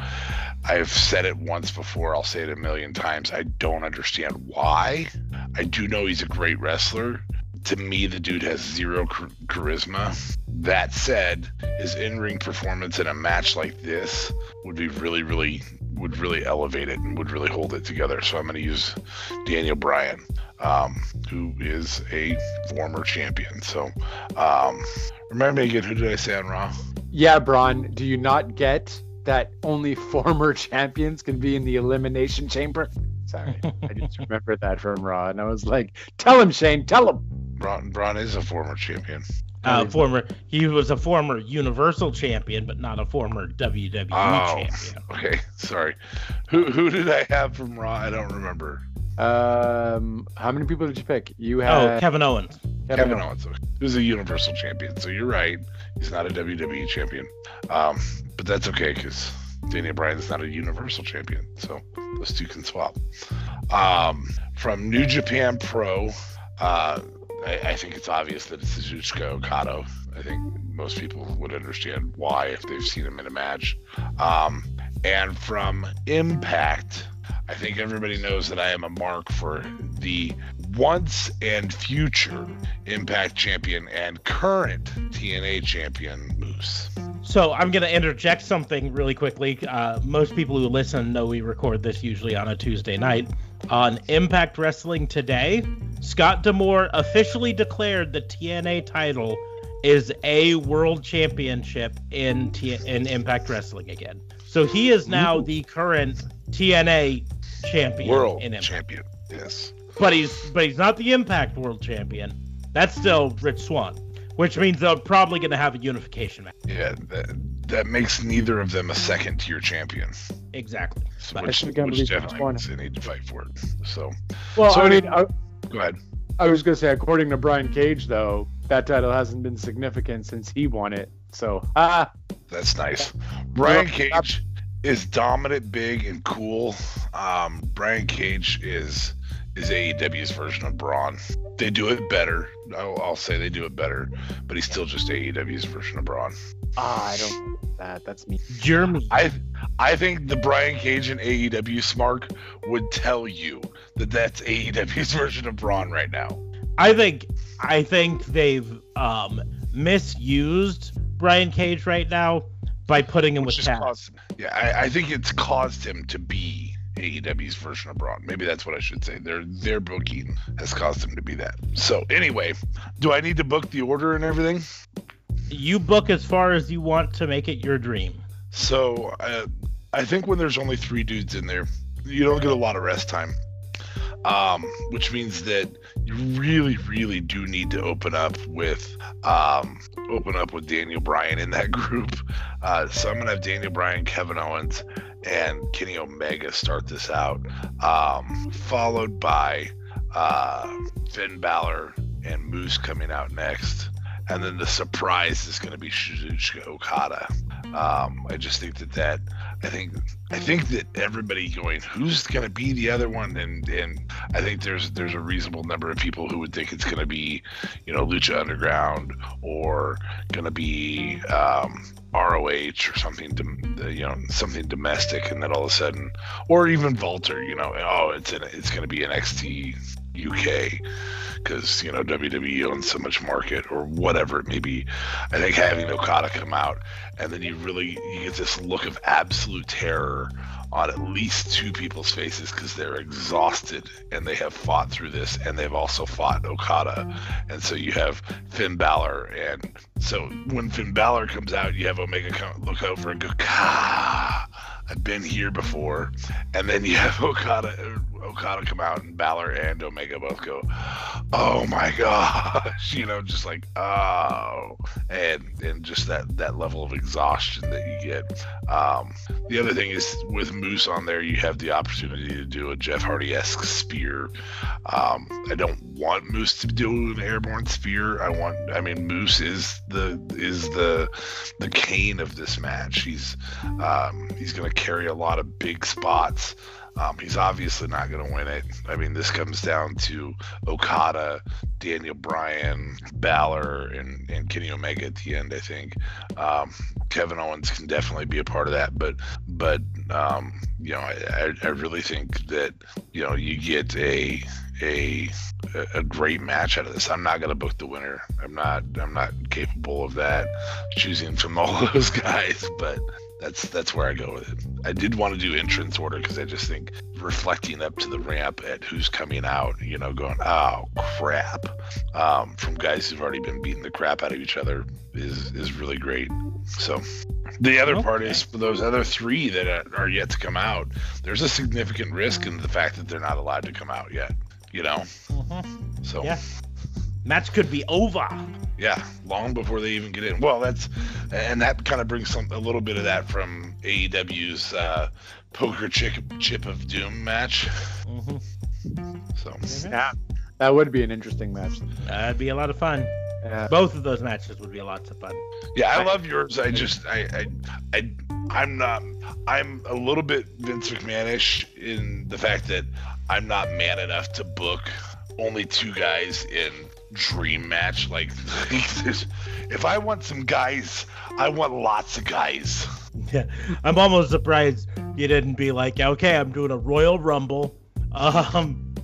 I've said it once before, I'll say it a million times. I don't understand why. I do know he's a great wrestler. To me, the dude has zero charisma. That said, his in-ring performance in a match like this would be really, really, would really elevate it and would really hold it together. So I'm going to use Daniel Bryan um, who is a former champion. So, um, remember again, who did I say on Raw? Yeah, Braun, do you not get that only former champions can be in the Elimination Chamber? Sorry, I just remember that from Raw, and I was like, tell him, Shane, tell him. Braun, Braun is a former champion. Uh, former, he was a former Universal Champion, but not a former WWE oh, champion. Okay, sorry. Who who did I have from Raw? I don't remember. Um, how many people did you pick? You oh, had oh Kevin Owens. Kevin, Kevin Owens. Who's a Universal Champion, so you're right. He's not a WWE champion, um, but that's okay because Daniel Bryan is not a Universal Champion, so those two can swap. Um, from New Japan Pro, uh, I, I, think it's obvious that it's Kazuchika Okada. I think most people would understand why if they've seen him in a match. Um, and from Impact, I think everybody knows that I am a mark for the once and future Impact champion and current TNA champion Moose. So I'm going to interject something really quickly. Uh, most people who listen know we record this usually on a Tuesday night. On Impact Wrestling today, Scott D'Amore officially declared the TNA title is a world championship in T- in Impact Wrestling again. So he is now Ooh. the current TNA champion world in Impact. champion. Yes. But he's but he's not the Impact World Champion. That's still Rich Swann, which means they're probably going to have a unification match. Yeah, that, that makes neither of them a second tier champion. Exactly. But which, which definitely means they need to fight for it. So. Well, so I mean, I, go ahead. I was going to say, according to Brian Cage, though, that title hasn't been significant since he won it. So, ah. That's nice. Brian Cage is dominant, big, and cool. Um, Brian Cage is is AEW's version of Braun. They do it better. I'll, I'll, say they do it better, but he's still just AEW's version of Braun. Ah, I don't that. That's me. Jeremy. I I think the Brian Cage and AEW Smark would tell you that that's AEW's version of Braun right now. I think I think they've um, misused Brian Cage right now by putting him Which with Taz. Caused, yeah, I, I, think it's caused him to be AEW's version of Braun. Maybe that's what I should say. Their their booking has caused them to be that. So anyway, do I need to book the order and everything? You book as far as you want to make it your dream. So uh, I think when there's only three dudes in there, you don't get a lot of rest time. Um, which means that you really, really do need to open up with um, open up with Daniel Bryan in that group. Uh, so I'm gonna have Daniel Bryan, Kevin Owens, and Kenny Omega start this out, um, followed by uh, Finn Balor and Moose coming out next. And then the surprise is going to be Kazuchika Okada. Um, I just think that that I think I think that everybody going who's going to be the other one, and and I think there's there's a reasonable number of people who would think it's going to be, you know, Lucha Underground or going to be um, ROH or something, you know, something domestic, and then all of a sudden, or even Walter, you know, oh, it's it's going to be NXT UK because you know WWE owns so much market or whatever it may be. I think having Okada come out and then you really you get this look of absolute terror on at least two people's faces because they're exhausted and they have fought through this and they've also fought Okada. And so you have Finn Balor. And so when Finn Balor comes out, you have Omega come, look over and go, Ka, I've been here before. And then you have Okada Okada come out and Balor and Omega both go, "Oh my gosh," you know, just like oh, and and just that that level of exhaustion that you get. Um, the other thing is with Moose on there, you have the opportunity to do a Jeff Hardy esque spear. Um, I don't want Moose to do an airborne spear. I want, I mean, Moose is the is the the Kane of this match. He's um, he's going to carry a lot of big spots. Um, he's obviously not going to win it. I mean, this comes down to Okada, Daniel Bryan, Balor, and, and Kenny Omega at the end. I think um, Kevin Owens can definitely be a part of that, but but um, you know, I, I really think that you know you get a a a great match out of this. I'm not going to book the winner. I'm not I'm not capable of that choosing from all those guys, but that's that's where I go with it. I did want to do entrance order because I just think reflecting up to the ramp at who's coming out, you know, going, oh crap, um, from guys who've already been beating the crap out of each other is is really great. So the other okay. part is for those other three that are yet to come out, there's a significant risk in the fact that they're not allowed to come out yet. You know, mm-hmm. so yeah match could be over. Yeah, long before they even get in. Well, that's and that kind of brings some a little bit of that from AEW's uh, poker chip chip of doom match. Mm-hmm. So yeah, that would be an interesting match. That'd be a lot of fun. Yeah. Both of those matches would be a lot of fun. Yeah, I love yours. I just I I, I I'm not I'm a little bit Vince McMahonish in the fact that I'm not man enough to book only two guys in dream match. Like, if I want some guys, I want lots of guys. Yeah, I'm almost surprised you didn't be like, okay, I'm doing a Royal Rumble. Um,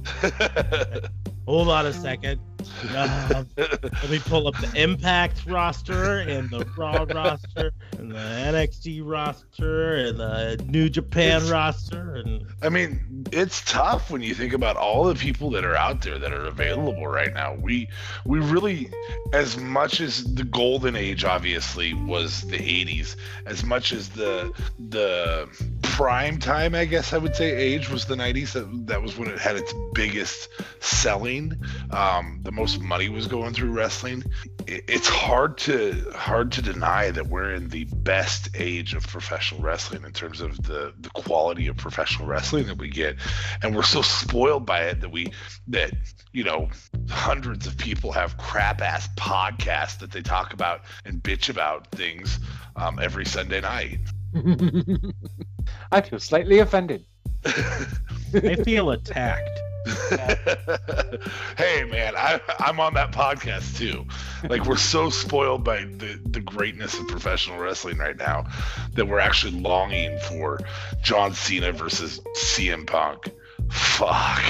hold on a second. Um, let me pull up the Impact roster and the Raw roster and the NXT roster and the New Japan it's, roster. And I mean, it's tough when you think about all the people that are out there that are available right now. We we really, as much as the golden age obviously was the '80s, as much as the the prime time, I guess I would say, age was the '90s. That that was when it had its biggest selling. Um, the most money was going through wrestling. It's hard to hard to deny that we're in the best age of professional wrestling in terms of the the quality of professional wrestling that we get, and we're so spoiled by it that we that you know hundreds of people have crap ass podcasts that they talk about and bitch about things um, every Sunday night. I feel slightly offended. I feel attacked. hey man, I, I'm on that podcast too. Like we're so spoiled by the, the greatness of professional wrestling right now that we're actually longing for John Cena versus CM Punk. Fuck.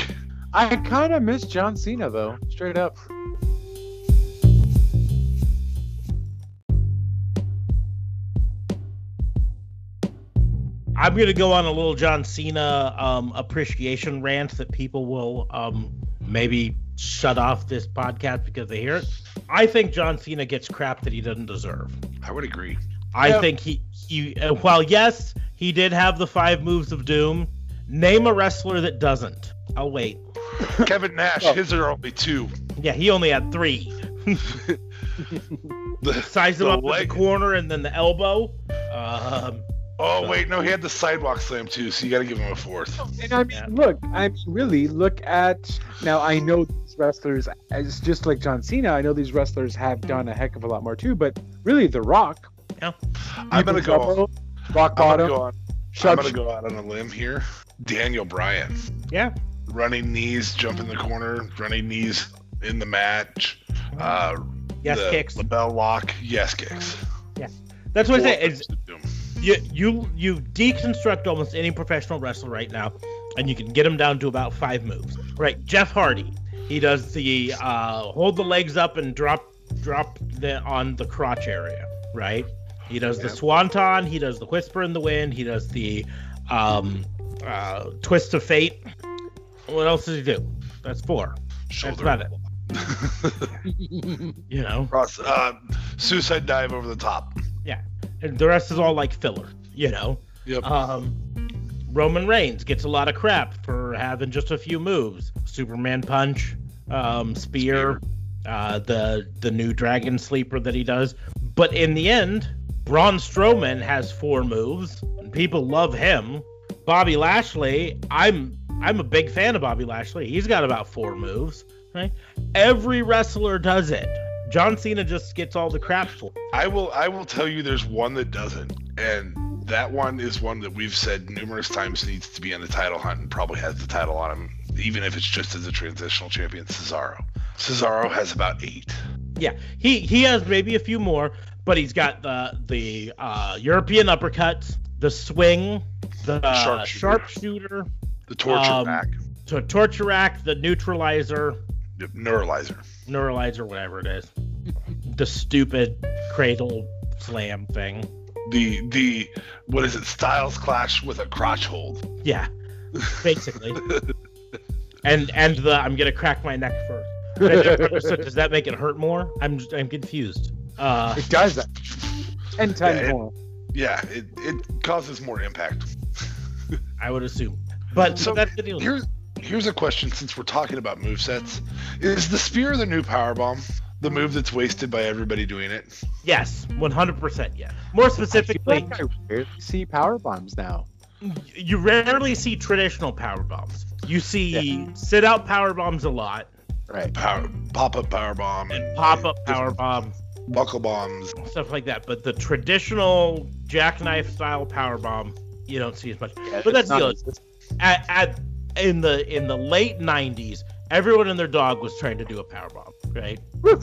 I kind of miss John Cena though, straight up. I'm gonna go on a little John Cena um, appreciation rant that people will um, maybe shut off this podcast because they hear it. I think John Cena gets crap that he doesn't deserve. I would agree. I Yeah. think he he uh, while yes he did have the five moves of doom. Name a wrestler that doesn't. I'll wait. Kevin Nash, Oh. his are only two. Yeah, he only had three. The, Size him the up in leg- the corner and then the elbow. Um, Oh wait, no, he had the sidewalk slam too, so you got to give him a fourth. And I mean, Yeah. look, I mean, really look at now. I know these wrestlers, it's just like John Cena. I know these wrestlers have done a heck of a lot more too, but really, The Rock. Yeah, I'm gonna go. Double, Rock bottom. I'm gonna go on. I'm gonna go out on a limb here. Daniel Bryan, yeah, running knees, jump in the corner, running knees in the match. Uh, yes the kicks. LeBell lock, yes kicks. Yeah. That's what I say. Four It's, moves of doom. you you you deconstruct almost any professional wrestler right now, and you can get him down to about five moves. Right, Jeff Hardy, he does the uh, hold the legs up and drop drop the on the crotch area. Right, he does the swanton, he does the whisper in the wind, he does the um, uh, twist of fate. What else does he do? That's four. Shoulder. That's about it. You know, Cross, uh, suicide dive over the top. And the rest is all like filler. You know. Yep. Um, Roman Reigns gets a lot of crap for having just a few moves: Superman punch, um, spear, uh, the the new Dragon Sleeper that he does. But in the end, Braun Strowman has four moves, and people love him. Bobby Lashley, I'm I'm a big fan of Bobby Lashley. He's got about four moves. Right? Every wrestler does it. John Cena just gets all the crap for. I will. I will tell you, there's one that doesn't, and that one is one that we've said numerous times needs to be in the title hunt and probably has the title on him, even if it's just as a transitional champion. Cesaro. Cesaro has about eight. Yeah, he he has maybe a few more, but he's got the the uh, European uppercuts, the swing, the uh, Sharpshooter. sharpshooter, The torture Um, back, to torture rack, the neutralizer, the neuralizer. Neuralizer, whatever it is, the stupid cradle slam thing. The the what is it? Styles clash with a crotch hold. Yeah, basically. and and the I'm gonna crack my neck first. I never understood, does that make it hurt more? I'm I'm confused. Uh, it does that. Ten times Yeah, it- more. Yeah, it, it causes more impact. I would assume, but So that's the deal. here's here's a question since we're talking about move sets. Is the spear the new power bomb? The move that's wasted by everybody doing it? Yes, 100% yes. More I specifically, like I rarely see power bombs now. you rarely see traditional power bombs. You see sit out power bombs a lot, Right. Power pop up power bomb and pop up power bomb, buckle bombs. stuff like that. But the traditional jackknife style power bomb, you don't see as much. Yeah, But that's it's the deal. At, at in the in the late 90s, everyone and their dog was trying to do a power bomb, right?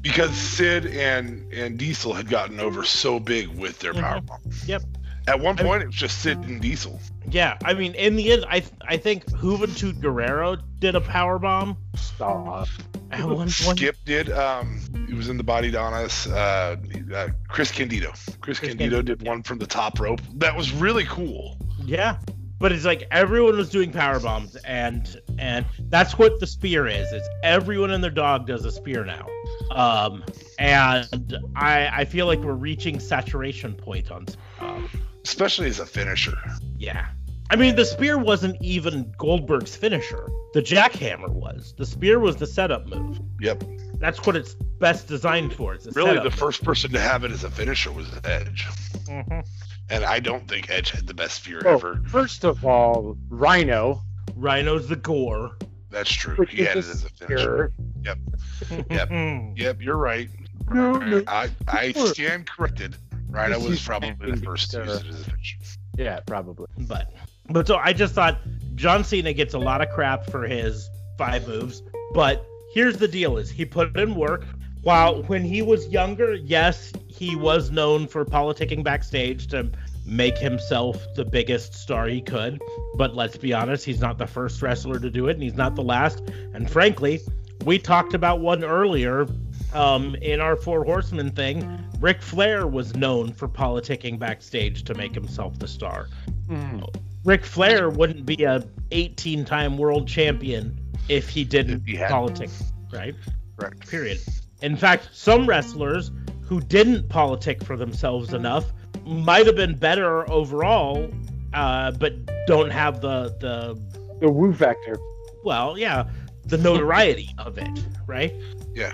Because Sid and and Diesel had gotten over so big with their power bomb. Yep. At one I mean- point, it was just Sid and Diesel. Yeah, I mean, in the end, I I think Juventud Guerrero did a power bomb Stop. at one point. Skip did. Um, he was in the body Donnas. Uh, uh, Chris Candido. Chris, Chris Candido Candido, did one from the top rope. That was really cool. Yeah, but it's like everyone was doing power bombs, and and that's what the spear is. It's everyone and their dog does a spear now. Um, and I I feel like we're reaching saturation point on. Um, especially as a finisher. yeah, I mean the spear wasn't even Goldberg's finisher. The jackhammer was. The spear was the setup move. Yep. That's what it's best designed for. It's Really, the move. first person to have it as a finisher was Edge, Mhm. And I don't think Edge had the best spear Oh, ever. first of all, Rhino. Rhino's the gore. That's true. which He had it is as a a finisher. spear. Yep. Yep, you're right. No, no. I, I stand corrected. Rhino This was probably the first to use it as a finisher. Yeah, probably. but but so I just thought John Cena gets a lot of crap for his five moves, but here's the deal: is he put in work. While when he was younger, yes, he was known for politicking backstage to make himself the biggest star he could. But let's be honest, he's not the first wrestler to do it, and he's not the last. And frankly, we talked about one earlier um, in our Four Horsemen thing. Ric Flair was known for politicking backstage to make himself the star. Mm. Ric Flair wouldn't be a 18-time world champion if he didn't If he hadn't. politic, right? Correct. Period. In fact, some wrestlers who didn't politic for themselves enough might have been better overall, uh, but don't have the the The woo factor. well, yeah, the notoriety of it, right? Yeah.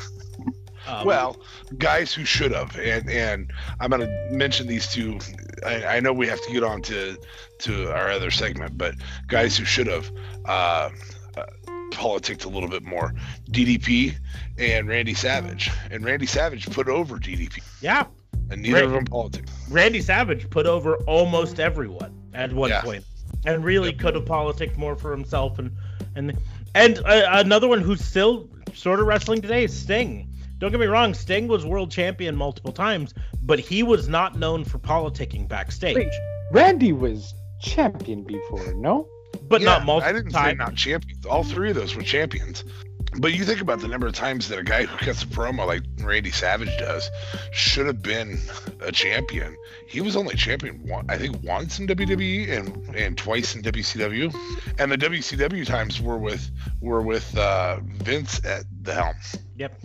Um, Well, guys who should have, and and I'm going to mention these two. I, I know we have to get on to to our other segment, but guys who should have uh, politicked a little bit more. DDP and Randy Savage, and Randy Savage put over DDP, yeah, and neither Right. of them politicked. Randy Savage put over almost everyone at one Yeah. point, and really Yep. could have politicked more for himself. And and and uh, another one who's still sort of wrestling today is Sting. Don't get me wrong, Sting was world champion multiple times, but he was not known for politicking backstage. Wait. Randy was champion before, no? But Yeah, not multiple I didn't say not champions. All three of those were champions. But you think about the number of times that a guy who cuts a promo like Randy Savage does should have been a champion. He was only champion one, I think, once in WWE and and twice in WCW, and the WCW times were with were with uh, Vince at the helm, Yep.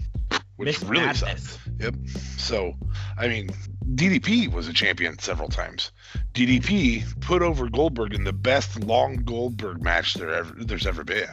Which Miss really sucked. Madness. Yep. So, I mean, DDP was a champion several times. DDP put over Goldberg in the best long Goldberg match there ever there's ever been.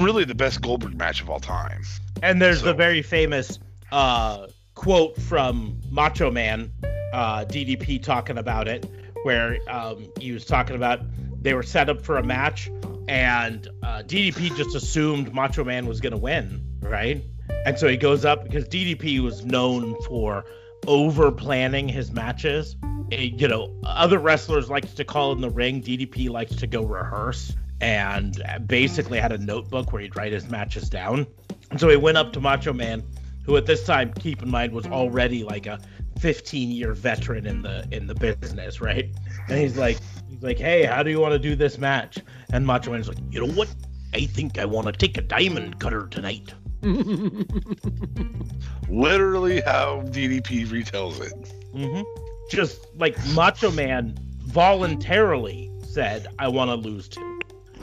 Really, the best Goldberg match of all time. And there's So- the very famous uh, quote from Macho Man, uh, DDP talking about it, where um, he was talking about they were set up for a match, and uh, DDP just assumed Macho Man was going to win, right? And so he goes up because DDP was known for over planning his matches. Eh, you know, other wrestlers likes to call in the ring. DDP likes to go rehearse and basically had a notebook where he'd write his matches down. And so he went up to Macho Man, who at this time, keep in mind, was already like a 15 year veteran in the in the business, right? And he's like, he's like, hey, how do you want to do this match? And Macho Man's like, you know what? I think I want to take a diamond cutter tonight. Literally, how DDP retells it. hmm Just like Macho Man voluntarily said, I want to lose to.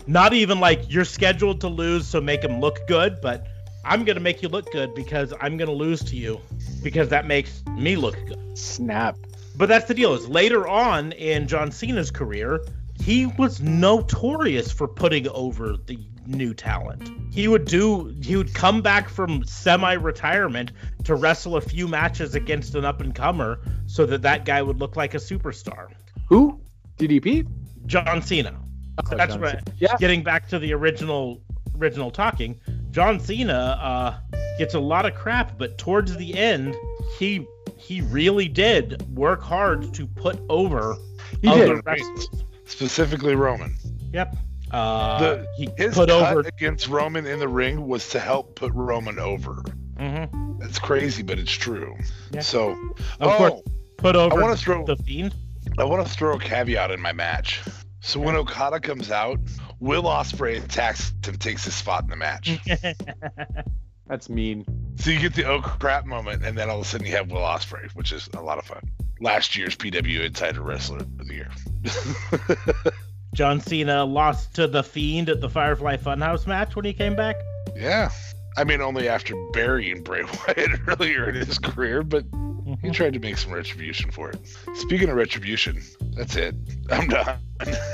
Not even like you're scheduled to lose, so make him look good, but I'm going to make you look good because I'm going to lose to you because that makes me look good. Snap. But that's the deal is later on in John Cena's career, he was notorious for putting over the new talent. He would do he would come back from semi-retirement to wrestle a few matches against an up and comer so that that guy would look like a superstar. Who? DDP? John Cena. Oh, That's John right. Cena. Yeah. Getting back to the original original talking, John Cena uh, gets a lot of crap, but towards the end, he he really did work hard to put over He other did. wrestlers. Specifically, Roman. Yep. Uh, The- he His put cut over. against Roman in the ring was to help put Roman over. Mhm. It's crazy, but it's true. Yeah. So, Of oh, course, put over I wanna throw- the fiend. I want to throw a caveat in my match. So when Okada comes out, Will Ospreay attacks him, takes his spot in the match. That's mean. so you get the oh crap moment, and then all of a sudden you have Will Ospreay, which is a lot of fun. Last year's PW Insider Wrestler of the Year. John Cena lost to the fiend at the Firefly Funhouse match when he came back. yeah, I mean only after burying Bray Wyatt earlier in his career, but he mm-hmm. tried to make some retribution for it. Speaking of retribution, that's it. I'm done.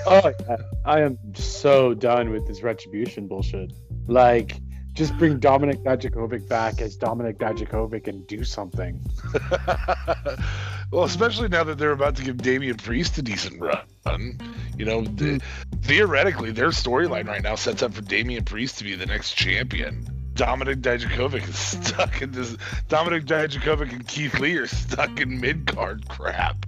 Oh. I am so done with this retribution bullshit. Like, just bring Dominik Dijakovic back as Dominik Dijakovic and do something. well, especially now that they're about to give Damian Priest a decent run. You know, th- theoretically, their storyline right now sets up for Damian Priest to be the next champion. Dominik Dijakovic is stuck in this. Dominik Dijakovic and Keith Lee are stuck in mid card crap.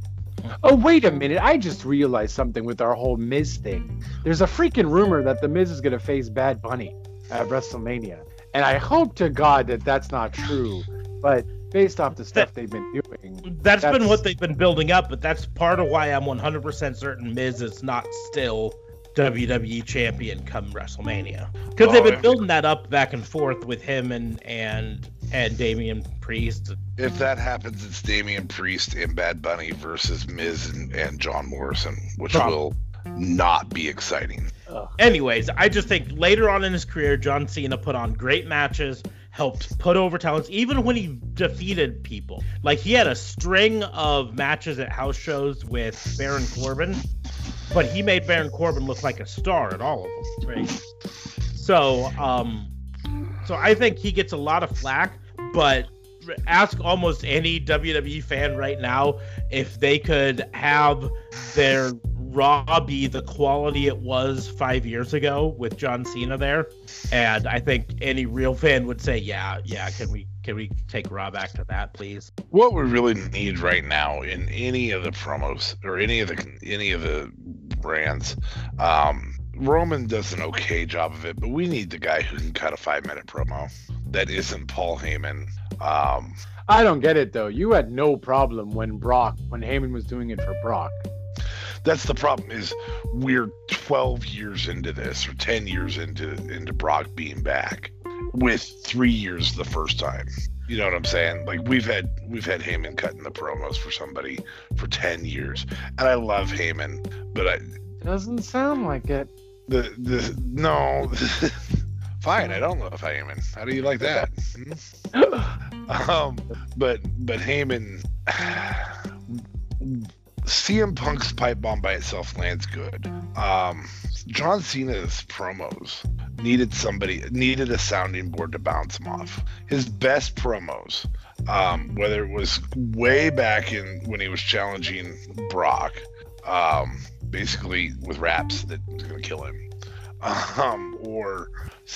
Oh, wait a minute. I just realized something with our whole Miz thing. There's a freaking rumor that The Miz is going to face Bad Bunny at WrestleMania. And I hope to God that that's not true. But based off the stuff they've been doing, That's been what they've been building up, but that's part of why I'm 100% certain Miz is not still WWE champion come WrestleMania. Because they've been building that up back and forth with him and and and Damian Priest. If that happens, it's Damian Priest and Bad Bunny versus Miz and, and John Morrison, which Prob- will not be exciting. Anyways, I just think later on in his career, John Cena put on great matches, helped put over talents, even when he defeated people. Like he had a string of matches at house shows with Baron Corbin, but he made Baron Corbin look like a star at all of them. Right. So, um, so I think he gets a lot of flack, but ask almost any WWE fan right now if they could have their Raw be the quality it was five years ago with John Cena there, and I think any real fan would say, yeah, yeah, can we can we take Raw back to that, please? What we really need right now in any of the promos or any of the any of the brands, um, Roman does an okay job of it, but we need the guy who can cut a five minute promo that isn't Paul Heyman. Um, I don't get it though. You had no problem when Brock, when Heyman was doing it for Brock. That's the problem is we're 12 years into this or 10 years into into Brock being back with 3 years the first time. You know what I'm saying? Like we've had we've had Heyman cutting the promos for somebody for 10 years. And I love Heyman, but I doesn't sound like it. The the no Fine, I don't love Heyman. How do you like that? Hmm? um, but but Heyman CM Punk's pipe bomb by itself lands good. Um, John Cena's promos needed somebody needed a sounding board to bounce him off. His best promos, um, whether it was way back in when he was challenging Brock, um, basically with raps that was gonna kill him, um, or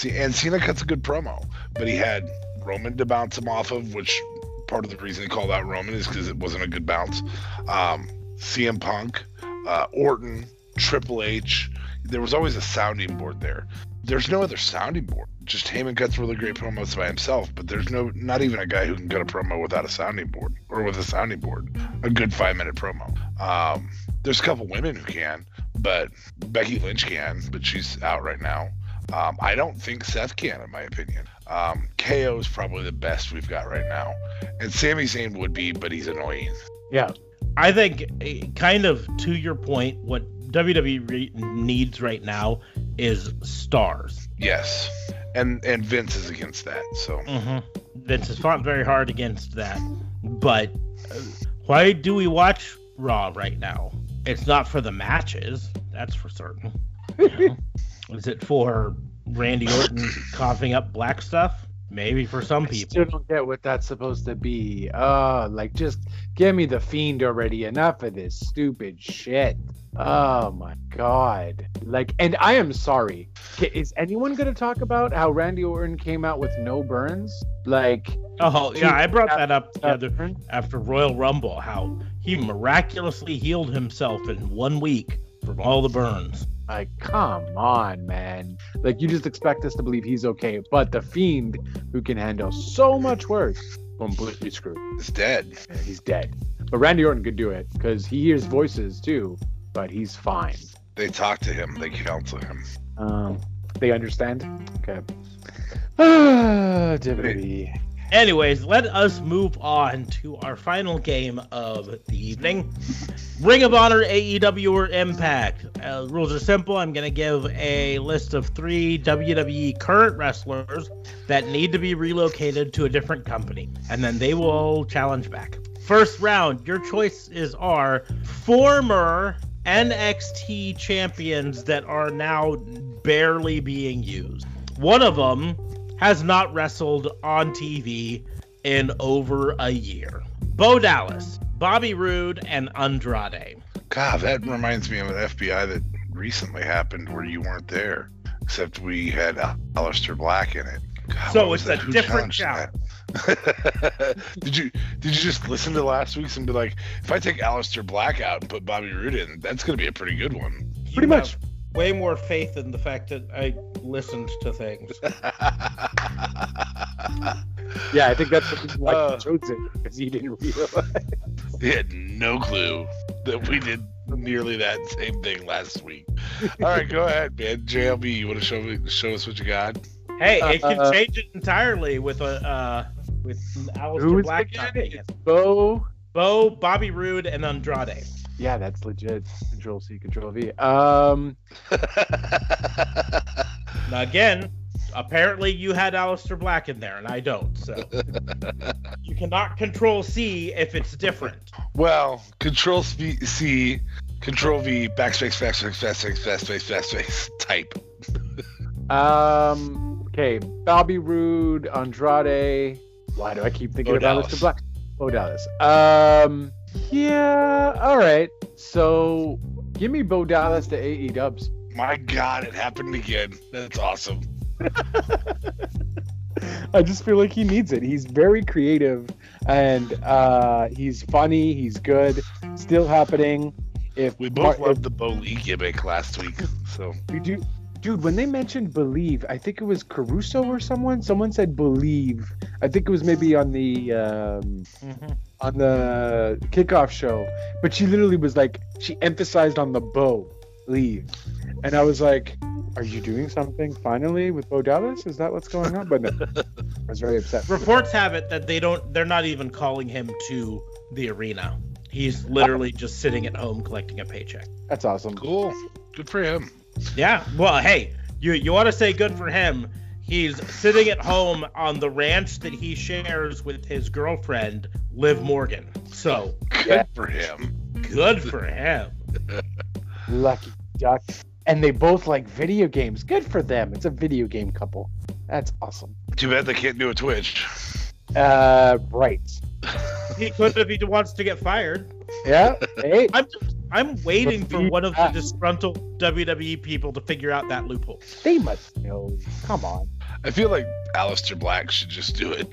and Cena cuts a good promo, but he had Roman to bounce him off of, which part of the reason he called out Roman is because it wasn't a good bounce. Um, CM Punk, uh, Orton, Triple H. There was always a sounding board there. There's no other sounding board. Just Heyman cuts really great promos by himself, but there's no, not even a guy who can cut a promo without a sounding board or with a sounding board. A good five minute promo. Um, there's a couple women who can, but Becky Lynch can, but she's out right now. Um, I don't think Seth can, in my opinion. Um, KO is probably the best we've got right now, and Sami Zayn would be, but he's annoying. Yeah, I think, eh, kind of to your point, what WWE needs right now is stars. Yes, and and Vince is against that. So mm-hmm. Vince has fought very hard against that. But uh, why do we watch Raw right now? It's not for the matches, that's for certain. You know? is it for Randy Orton coughing up black stuff? Maybe for some I people. still don't get what that's supposed to be. Oh, like just give me the fiend already. Enough of this stupid shit. Oh my god. Like, and I am sorry. Is anyone gonna talk about how Randy Orton came out with no burns? Like, Oh yeah, I brought that up uh, after Royal Rumble. How he miraculously healed himself in one week from all the burns. Like, come on, man. Like, you just expect us to believe he's okay, but the fiend, who can handle so much worse, completely screwed. it's dead. He's dead. But Randy Orton could do it because he hears voices too, but he's fine. They talk to him. They counsel him. Um, they understand. Okay. Ah, WWE. Anyways, let us move on to our final game of the evening. Ring of Honor, AEW, or Impact. Uh, rules are simple. I'm going to give a list of three WWE current wrestlers that need to be relocated to a different company, and then they will challenge back. First round, your choices are former NXT champions that are now barely being used. One of them has not wrestled on TV in over a year. Bo Dallas, Bobby Roode, and Andrade. God, that reminds me of an FBI that recently happened where you weren't there, except we had Al- Aleister Black in it. God, So it's a? Who different challenged that? did you did you just listen to last week's and be like, if I take Aleister Black out and put Bobby Roode in, that's gonna be a pretty good one. Pretty much. Way more faith in the fact that I listened to things. Yeah, I think that's the reason why Uh. he chose it because he didn't realize. he had no clue that we did nearly that same thing last week. All right, go ahead, man. JLB, you want to show me show us what you got? Hey, it can Uh, change it entirely with a uh, with Who Aleister is Black it not again? being it. Bo. Bo, Bobby Roode, and Andrade. Yeah, that's legit. Control C, Control V. Um, Now, again, apparently you had Aleister Black in there, and I don't. So you cannot control C if it's different. well, Control C, C, Control V, backspace, backspace, backspace, backspace, backspace, type. um, okay, Bobby Roode, Andrade. Why do I keep thinking Bo about Dallas. Mr. Black? Oh, Dallas. Um, yeah, all right. So give me Bo Dallas to AE Dubs. My God, it happened again. That's awesome. I just feel like he needs it. He's very creative and uh, he's funny. He's good. Still happening. If We both Mar- loved the Bo Lee gimmick last week, so We do, dude. When they mentioned believe, I think it was Caruso or someone. Someone said believe. I think it was maybe on the um, on the kickoff show. But she literally was like, she emphasized on the bow, leave, and I was like, "Are you doing something finally with Bo Dallas? Is that what's going on?" But no, I was very upset. Reports have it that they don't. They're not even calling him to the arena. He's literally just sitting at home collecting a paycheck. That's awesome. cool. Good for him. Yeah. Well, hey, you you want to say good for him? He's sitting at home on the ranch that he shares with his girlfriend, Liv Morgan. So Good Yeah. for him. good for him. Lucky duck. And they both like video games. Good for them. It's a video game couple. That's awesome. Too bad they can't do a Twitch. Uh, right. He could if he wants to get fired. Yeah. Hey. I'm just, I'm waiting for one of the disgruntled WWE people to figure out that loophole. They must know. Come on. I feel like Aleister Black should just do it.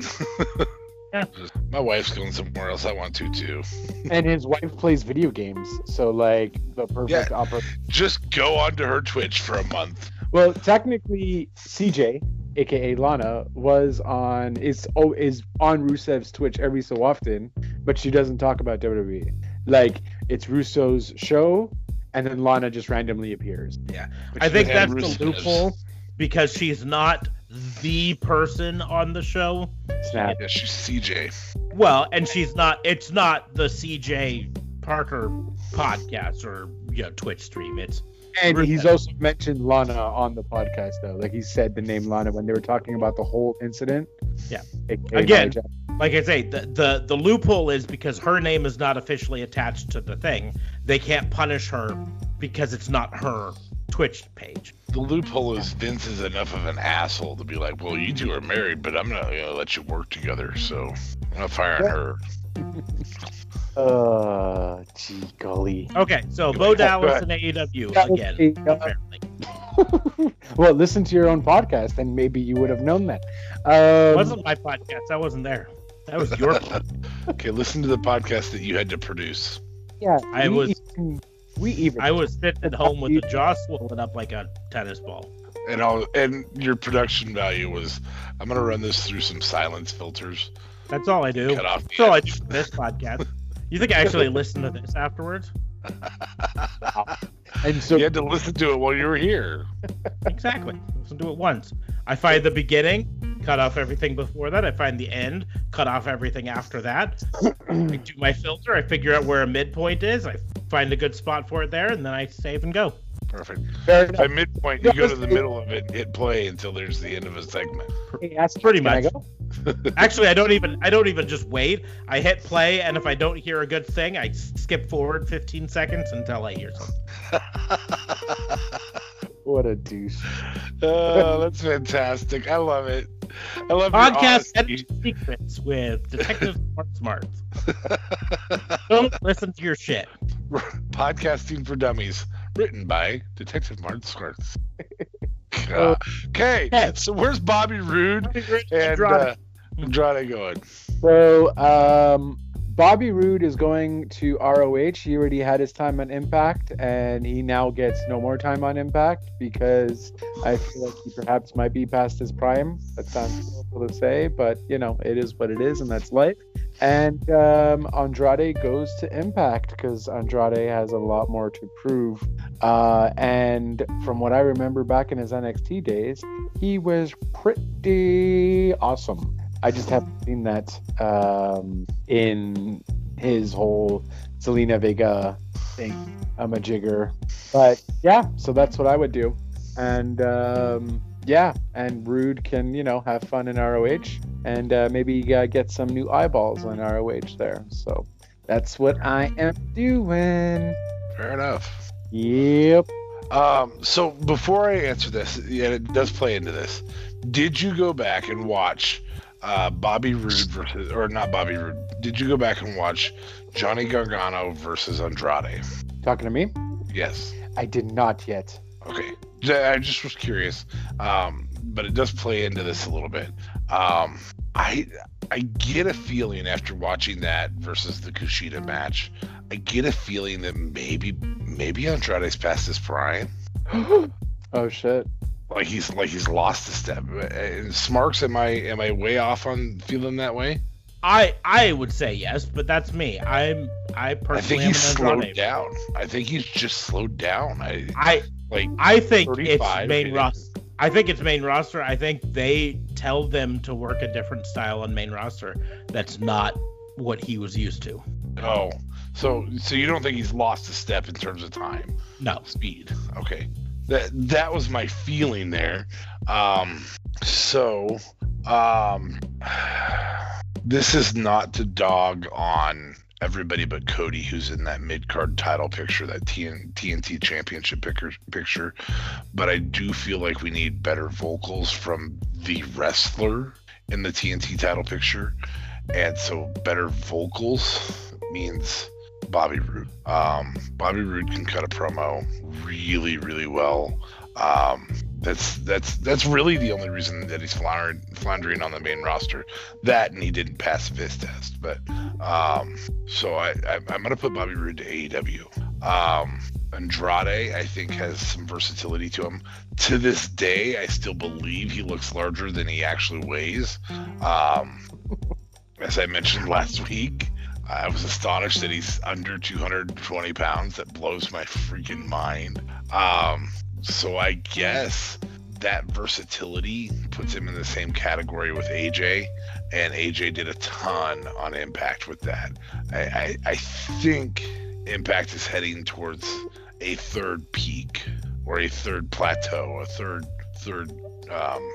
Yeah. My wife's going somewhere else. I want to too. And his wife plays video games, so like the perfect Yeah. opera. Just go onto her Twitch for a month. Well, technically, CJ, aka Lana, was on is oh is on Rusev's Twitch every so often, but she doesn't talk about WWE. Like it's Rusev's show, and then Lana just randomly appears. Yeah. I think that's Rusev's. the loophole because she's not the person on the show. Snap. Yeah, she's CJ. Well, and she's not. It's not the CJ Parker podcast or you know Twitch stream. It's And Rusev. he's also mentioned Lana on the podcast though. Like he said the name Lana when they were talking about the whole incident. Yeah. Again, like I say, the, the the loophole is because her name is not officially attached to the thing. They can't punish her because it's not her Twitch page. The loophole is Vince is enough of an asshole to be like, well, you two are married, but I'm not going to let you work together, so I'm not firing Yeah. her. Uh, gee golly. Okay, so Go Bo ahead. Dallas Go and AEW again. uh, Apparently, well, listen to your own podcast, and maybe you would have known that. Um, it wasn't my podcast. I wasn't there. That was your. Okay, listen to the podcast that you had to produce. yeah, I we was- Even, we even. I was sitting at home with the jaw swollen up like a tennis ball. And all, and your production value was, I'm going to run this through some silence filters. That's all I do. Cut off. That's all I do for this podcast. You think I actually listened to this afterwards? and so you had to listen to it while you were here. Exactly. Listen to it once. I find the beginning, cut off everything before that. I find the end, cut off everything after that. I do my filter. I figure out where a midpoint is. I find a good spot for it there, and then I save and go. Perfect. fair enough. By midpoint, you go to the middle of it and hit play until there's the end of a segment. Hey, ask- Pretty can I much. go? Actually, I don't even I don't even just wait. I hit play, and if I don't hear a good thing, I skip forward 15 seconds until I hear something. What a douche. oh, that's fantastic. I love it. I love Podcast honesty. Editing Secrets with Detective Smart Smarts. Don't listen to your shit. Podcasting for Dummies, written by Detective Martin Smarts. God. Okay, so where's Bobby Roode and Andrade. uh, Andrade going? So, um, Bobby Roode is going to ROH. He already had his time on Impact, and he now gets no more time on Impact because I feel like he perhaps might be past his prime. That sounds horrible to say, but you know, it is what it is, and that's life. And um, Andrade goes to Impact because Andrade has a lot more to prove. Uh, and from what I remember back in his NXT days, he was pretty awesome. I just haven't seen that um, in his whole Zelina Vega thing. I'm a jigger. But yeah, so that's what I would do. And um, yeah, and Roode can, you know, have fun in ROH and uh, maybe uh, get some new eyeballs on ROH there. So that's what I am doing. Fair enough. Yep. Um, so before I answer this, yeah, it does play into this. Did you go back and watch uh, Bobby Roode versus, or not Bobby Roode? Did you go back and watch Johnny Gargano versus Andrade? Talking to me? Yes. I did not yet. Okay. I just was curious, um, but it does play into this a little bit. Um, I I get a feeling after watching that versus the Kushida match, I get a feeling that maybe maybe Andrade's past his prime. oh shit. Like he's like he's lost a step. And Smarks, am I am I way off on feeling that way? I I would say yes, but that's me. I'm I personally I think he's slowed down. I think he's just slowed down. I I like I think it's main roster. I think it's main roster. I think they tell them to work a different style on main roster. That's not what he was used to. oh. So so you don't think he's lost a step in terms of time? No. speed. Okay. That that was my feeling there. Um so um this is not to dog on everybody but Cody who's in that mid card title picture, that TN, TNT championship picture. But I do feel like we need better vocals from the wrestler in the TNT title picture. And so better vocals means Bobby Roode. Um, Bobby Roode can cut a promo really, really well. Um, that's that's that's really the only reason that he's floundering, floundering on the main roster. That and he didn't pass fist test. But um, so I, I I'm gonna put Bobby Roode to AEW. Um, Andrade I think has some versatility to him. To this day, I still believe he looks larger than he actually weighs. Um, as I mentioned last week, I was astonished that he's under 220 pounds. That blows my freaking mind. Um, so I guess that versatility puts him in the same category with AJ, and AJ did a ton on Impact with that. I, I, I think Impact is heading towards a third peak or a third plateau, a third third um,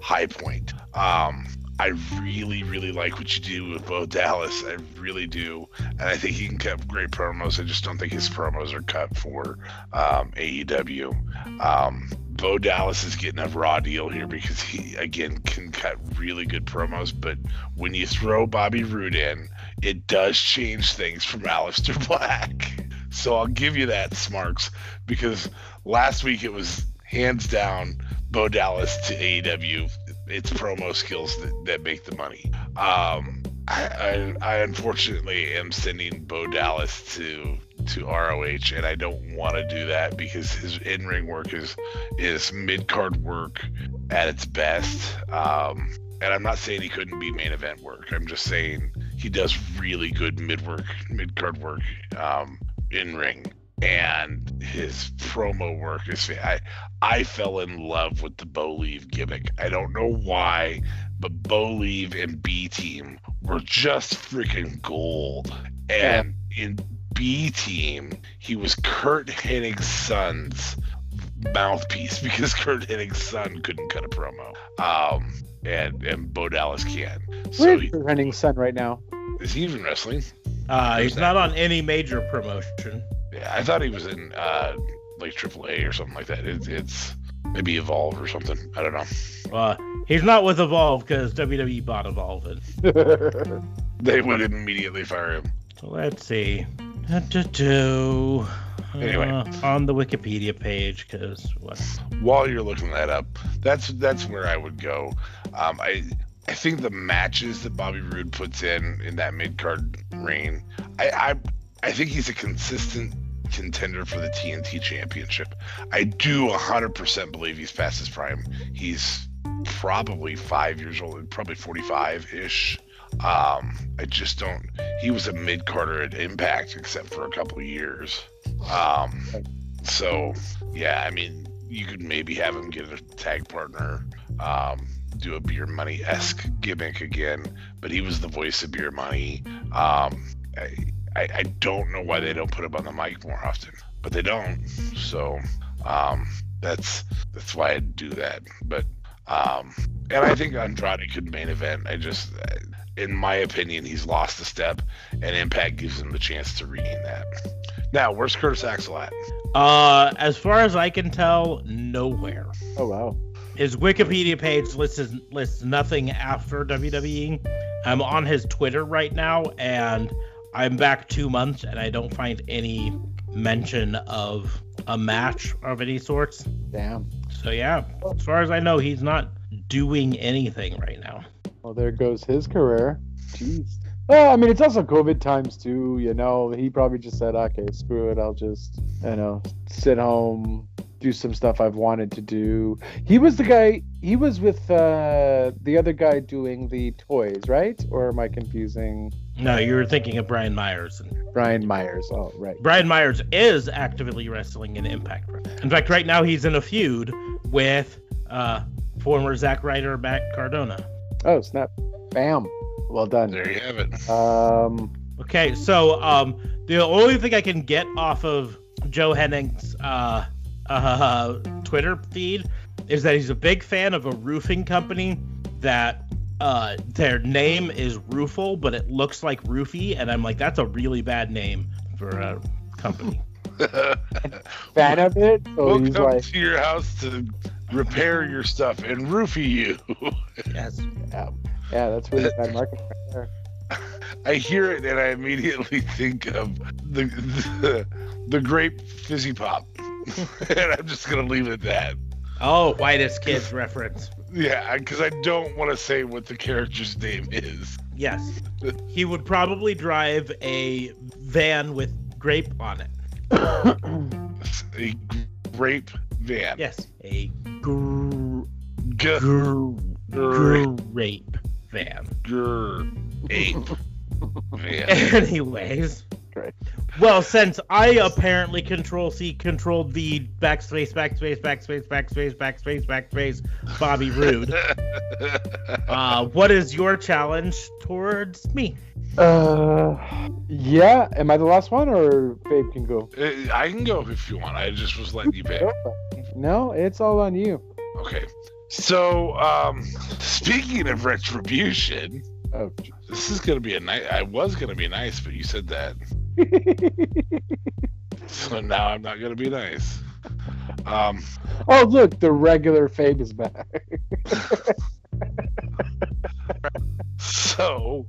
high point. Um, I really, really like what you do with Bo Dallas. I really do, and I think he can cut great promos. I just don't think his promos are cut for um, AEW. Um, Bo Dallas is getting a raw deal here because he again can cut really good promos, but when you throw Bobby Roode in, it does change things from Aleister Black. So I'll give you that, Smarks, because last week it was hands down Bo Dallas to AEW. It's promo skills that, that make the money. Um, I, I, I unfortunately am sending Bo Dallas to to ROH, and I don't want to do that because his in ring work is is mid card work at its best. Um, and I'm not saying he couldn't be main event work. I'm just saying he does really good mid work, mid card work um, in ring, and his promo work is. I I fell in love with the BOLIEVE gimmick. I don't know why, but BOLIEVE and B Team were just freaking gold. And in B Team, he was Curt Hennig's son's mouthpiece because Curt Hennig's son couldn't cut a promo. Um, and and Bo Dallas can. So Where's he, your running son right now? is he even wrestling? Uh, he's not on any major promotion. Yeah, I thought he was in uh, like AAA or something like that. It, it's maybe Evolve or something. I don't know. Uh, he's not with Evolve because WWE bought Evolve. And, They would immediately fire him. so let's see. Anyway. Uh, on the Wikipedia page, because what? While you're looking that up, that's that's where I would go. Um, I I think the matches that Bobby Roode puts in in that mid card reign, I, I I think he's a consistent contender for the TNT Championship. I do 100% believe he's past his prime. He's probably five years old, probably 45 ish. Um, I just don't. He was a mid carder at Impact, except for a couple years. Um, so yeah, I mean, you could maybe have him get a tag partner, um, do a Beer Money esque gimmick again, but he was the voice of Beer Money. Um, I, I, I don't know why they don't put him on the mic more often, but they don't. So um, that's that's why I do that. But um, and I think Andrade could main event. I just, in my opinion, he's lost a step, and Impact gives him the chance to regain that. Now, where's Curtis Axel at? Uh, as far as I can tell, nowhere. Oh wow. His Wikipedia page lists lists nothing after WWE. I'm on his Twitter right now, and I'm back two months, and I don't find any mention of a match of any sorts. Damn. So yeah, as far as I know, he's not doing anything right now. Well, there goes his career. Jeez. Well, I mean, it's also COVID times too. You know, he probably just said, "Okay, screw it. I'll just, you know, sit home, do some stuff I've wanted to do." He was the guy. He was with uh, the other guy doing the toys, right? Or am I confusing? No, you were thinking of Brian Myers. And Brian Myers. Oh, right. Brian Myers is actively wrestling in Impact. In fact, right now he's in a feud with uh, former Zack Ryder Matt Cardona. Oh, snap. Bam. Well done. There you have it. Um, Okay, so um, the only thing I can get off of Joe Hennig's uh, uh, Twitter feed is that he's a big fan of a roofing company that uh, their name is Roofle, but it looks like Roofy, and I'm like, that's a really bad name for a company. fan of it. So we'll he's come like, to your house to repair your stuff and roofie you. yes. yeah, yeah, that's really bad marketing right there. I hear it and I immediately think of the the, the grape fizzy pop, and I'm just gonna leave it at that. Oh, whitest kids reference. Yeah, because I don't want to say what the character's name is. Yes. He would probably drive a van with grape on it. A grape van. Yes. A gr- G- gr- grape grape van. ape van. Anyways. Great. Well, since I apparently control C controlled the backspace, backspace, backspace, backspace, backspace, backspace, Bobby Roode. Uh, what is your challenge towards me? Uh, yeah. Am I the last one, or Babe can go? Uh, I can go if you want. I just was letting you pick. No, it's all on you. Okay. So, um, speaking of retribution, Oh, this is gonna be a nice. I was gonna be nice, but you said that, so now I'm not gonna be nice. Um, oh, look, the regular Fabe is back. so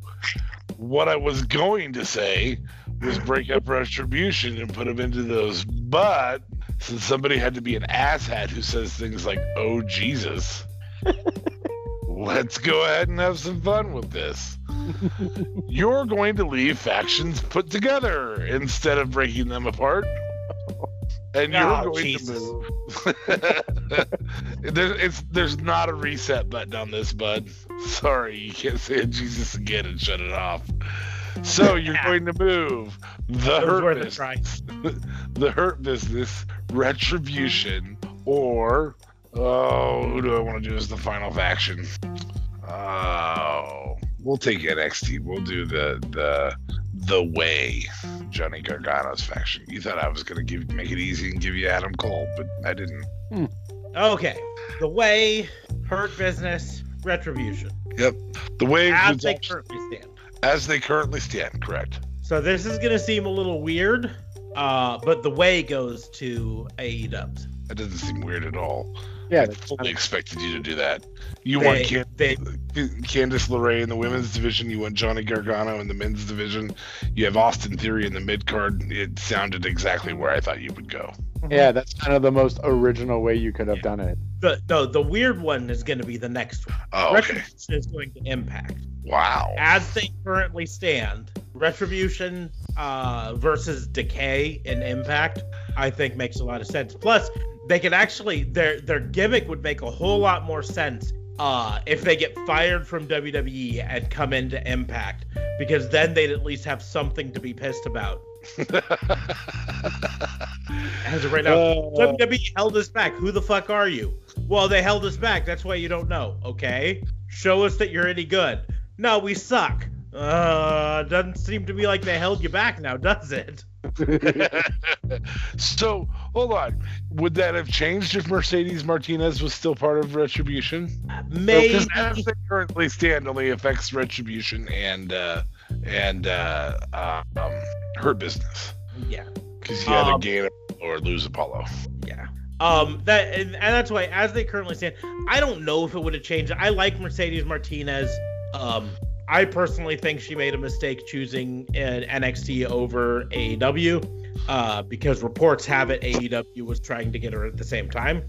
what I was going to say was break up retribution and put them into those, but since somebody had to be an asshat who says things like "Oh Jesus," let's go ahead and have some fun with this. You're going to leave factions put together instead of breaking them apart. And you're Oh, going Jesus. to move. there, it's, there's not a reset button on this, bud. Sorry, you can't say Jesus again and shut it off. So you're going to move the hurt business, try. the hurt business, retribution, or oh, who do I want to do as the final faction? Oh, we'll take NXT. We'll do the the the way Johnny Gargano's faction. You thought I was gonna give make it easy and give you Adam Cole, but I didn't. Okay. The way, hurt business, retribution. Yep, the way As they actually- currently stand. as they currently stand, correct? So this is gonna seem a little weird, uh, but the way goes to AEW. That doesn't seem weird at all. Yeah, I that's fully expected you to do that. You They- want Can- they- Candice LeRae in the women's division. You want Johnny Gargano in the men's division. You have Austin Theory in the mid card. It sounded exactly where I thought you would go. yeah, that's kind of the most original way you could have Yeah. done it. The no, the weird one is gonna be the next one. Oh, okay. Retribution is going to impact. Wow. As they currently stand, Retribution uh, versus Decay and Impact, I think makes a lot of sense. Plus, they could actually their their gimmick would make a whole lot more sense uh, if they get fired from WWE and come into Impact, because then they'd at least have something to be pissed about. As of right now, Uh, WWE held us back. Who the fuck are you? Well, they held us back. That's why you don't know. Okay, show us that you're any good. No, we suck. Uh, doesn't seem to be like they held you back now, does it? so hold on. Would that have changed if Mercedes Martinez was still part of Retribution? Maybe. Because as they currently stand, only affects Retribution and uh, and uh, uh, um, her business. Yeah. Because you either Um, gain or lose Apollo. Yeah. Um. That and, and that's why, as they currently stand, I don't know if it would have changed. I like Mercedes Martinez. Um. I personally think she made a mistake choosing an NXT over AEW, uh, because reports have it AEW was trying to get her at the same time.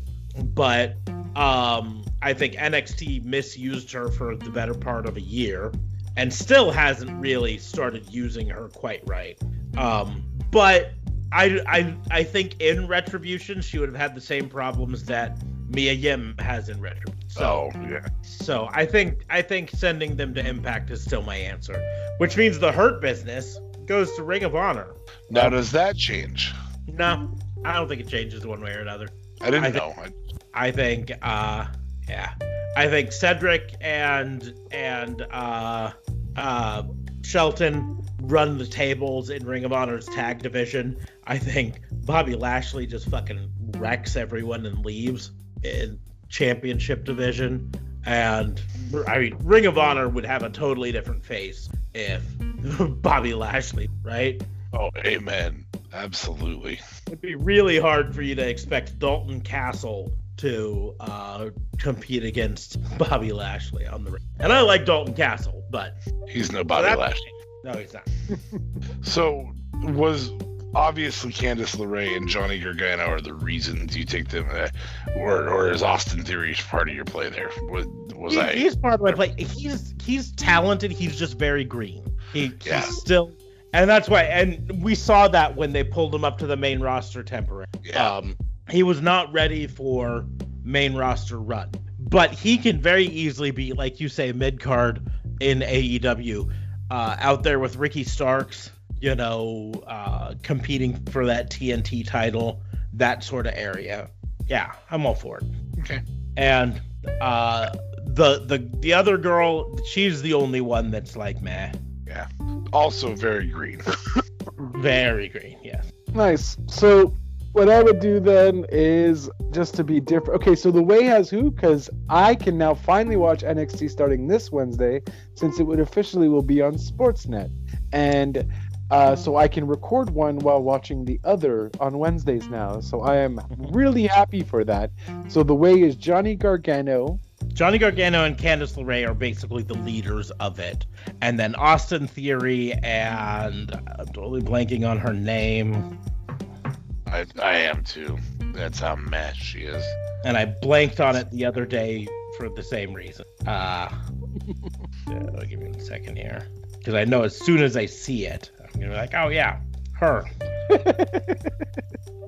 But um, I think NXT misused her for the better part of a year, and still hasn't really started using her quite right. Um, but I, I I think in Retribution she would have had the same problems that Mia Yim has in Retro. So oh yeah. so I think I think sending them to Impact is still my answer, which means the Hurt Business goes to Ring of Honor. Now does that change? No, I don't think it changes one way or another. I didn't I know. think- I, I think uh yeah. I think Cedric and and uh uh Shelton run the tables in Ring of Honor's tag division. I think Bobby Lashley just fucking wrecks everyone and leaves in championship division. And I mean Ring of Honor would have a totally different face if Bobby Lashley, right? oh, amen. Absolutely. It'd be really hard for you to expect Dalton Castle to uh, compete against Bobby Lashley on the ring. And I like Dalton Castle, but He's no Bobby Lashley. no, he's not. So was obviously Candice LeRae and Johnny Gargano are the reasons you take them, uh, or or is Austin Theory part of your play there? Was, was He- I? he's part of my play. He's he's talented. He's just very green. He, Yeah. He's still, and that's why. And we saw that when they pulled him up to the main roster temporarily. Yeah. Um, he was not ready for main roster run, but he can very easily be, like you say, mid card in AEW, uh, out there with Ricky Starks, you know, uh, competing for that TNT title, that sort of area. Yeah, I'm all for it. Okay. And uh, the the the other girl, she's the only one that's like meh, Yeah. Also very green. very green. Yes. Nice. So what I would do then is just to be different. Okay, so the way has who? Because I can now finally watch NXT starting this Wednesday, since it would officially will be on Sportsnet, and uh, so I can record one while watching the other on Wednesdays now. So I am really happy for that. So the way is Johnny Gargano. Johnny Gargano and Candice LeRae are basically the leaders of it. And then Austin Theory and I'm totally blanking on her name. I, I am too. That's how mad she is. And I blanked on it the other day for the same reason. Uh, uh, give me a second here. Because I know as soon as I see it, I'm going to be like, oh, yeah, her.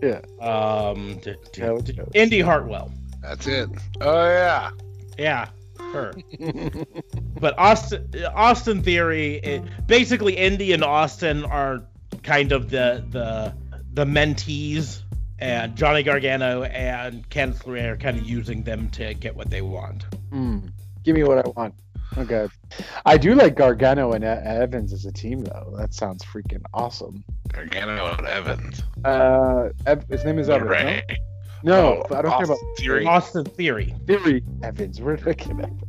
Yeah. Um, d- d- How it d- goes. Indi Hartwell. That's it. Oh yeah. Yeah, her. but Austin Austin Theory, it, basically Indy and Austin are kind of the the the mentees, and Johnny Gargano and Candice LeRae are kind of using them to get what they want. Hmm. Give me what I want. Okay. I do like Gargano and E- Evans as a team, though. That sounds freaking awesome. Gargano and Evans. Uh, Ev- his name is Evans. LeRae. No, Oh, I don't care about Austin Theory. Austin Theory. Theory. Evans. Where did I connect?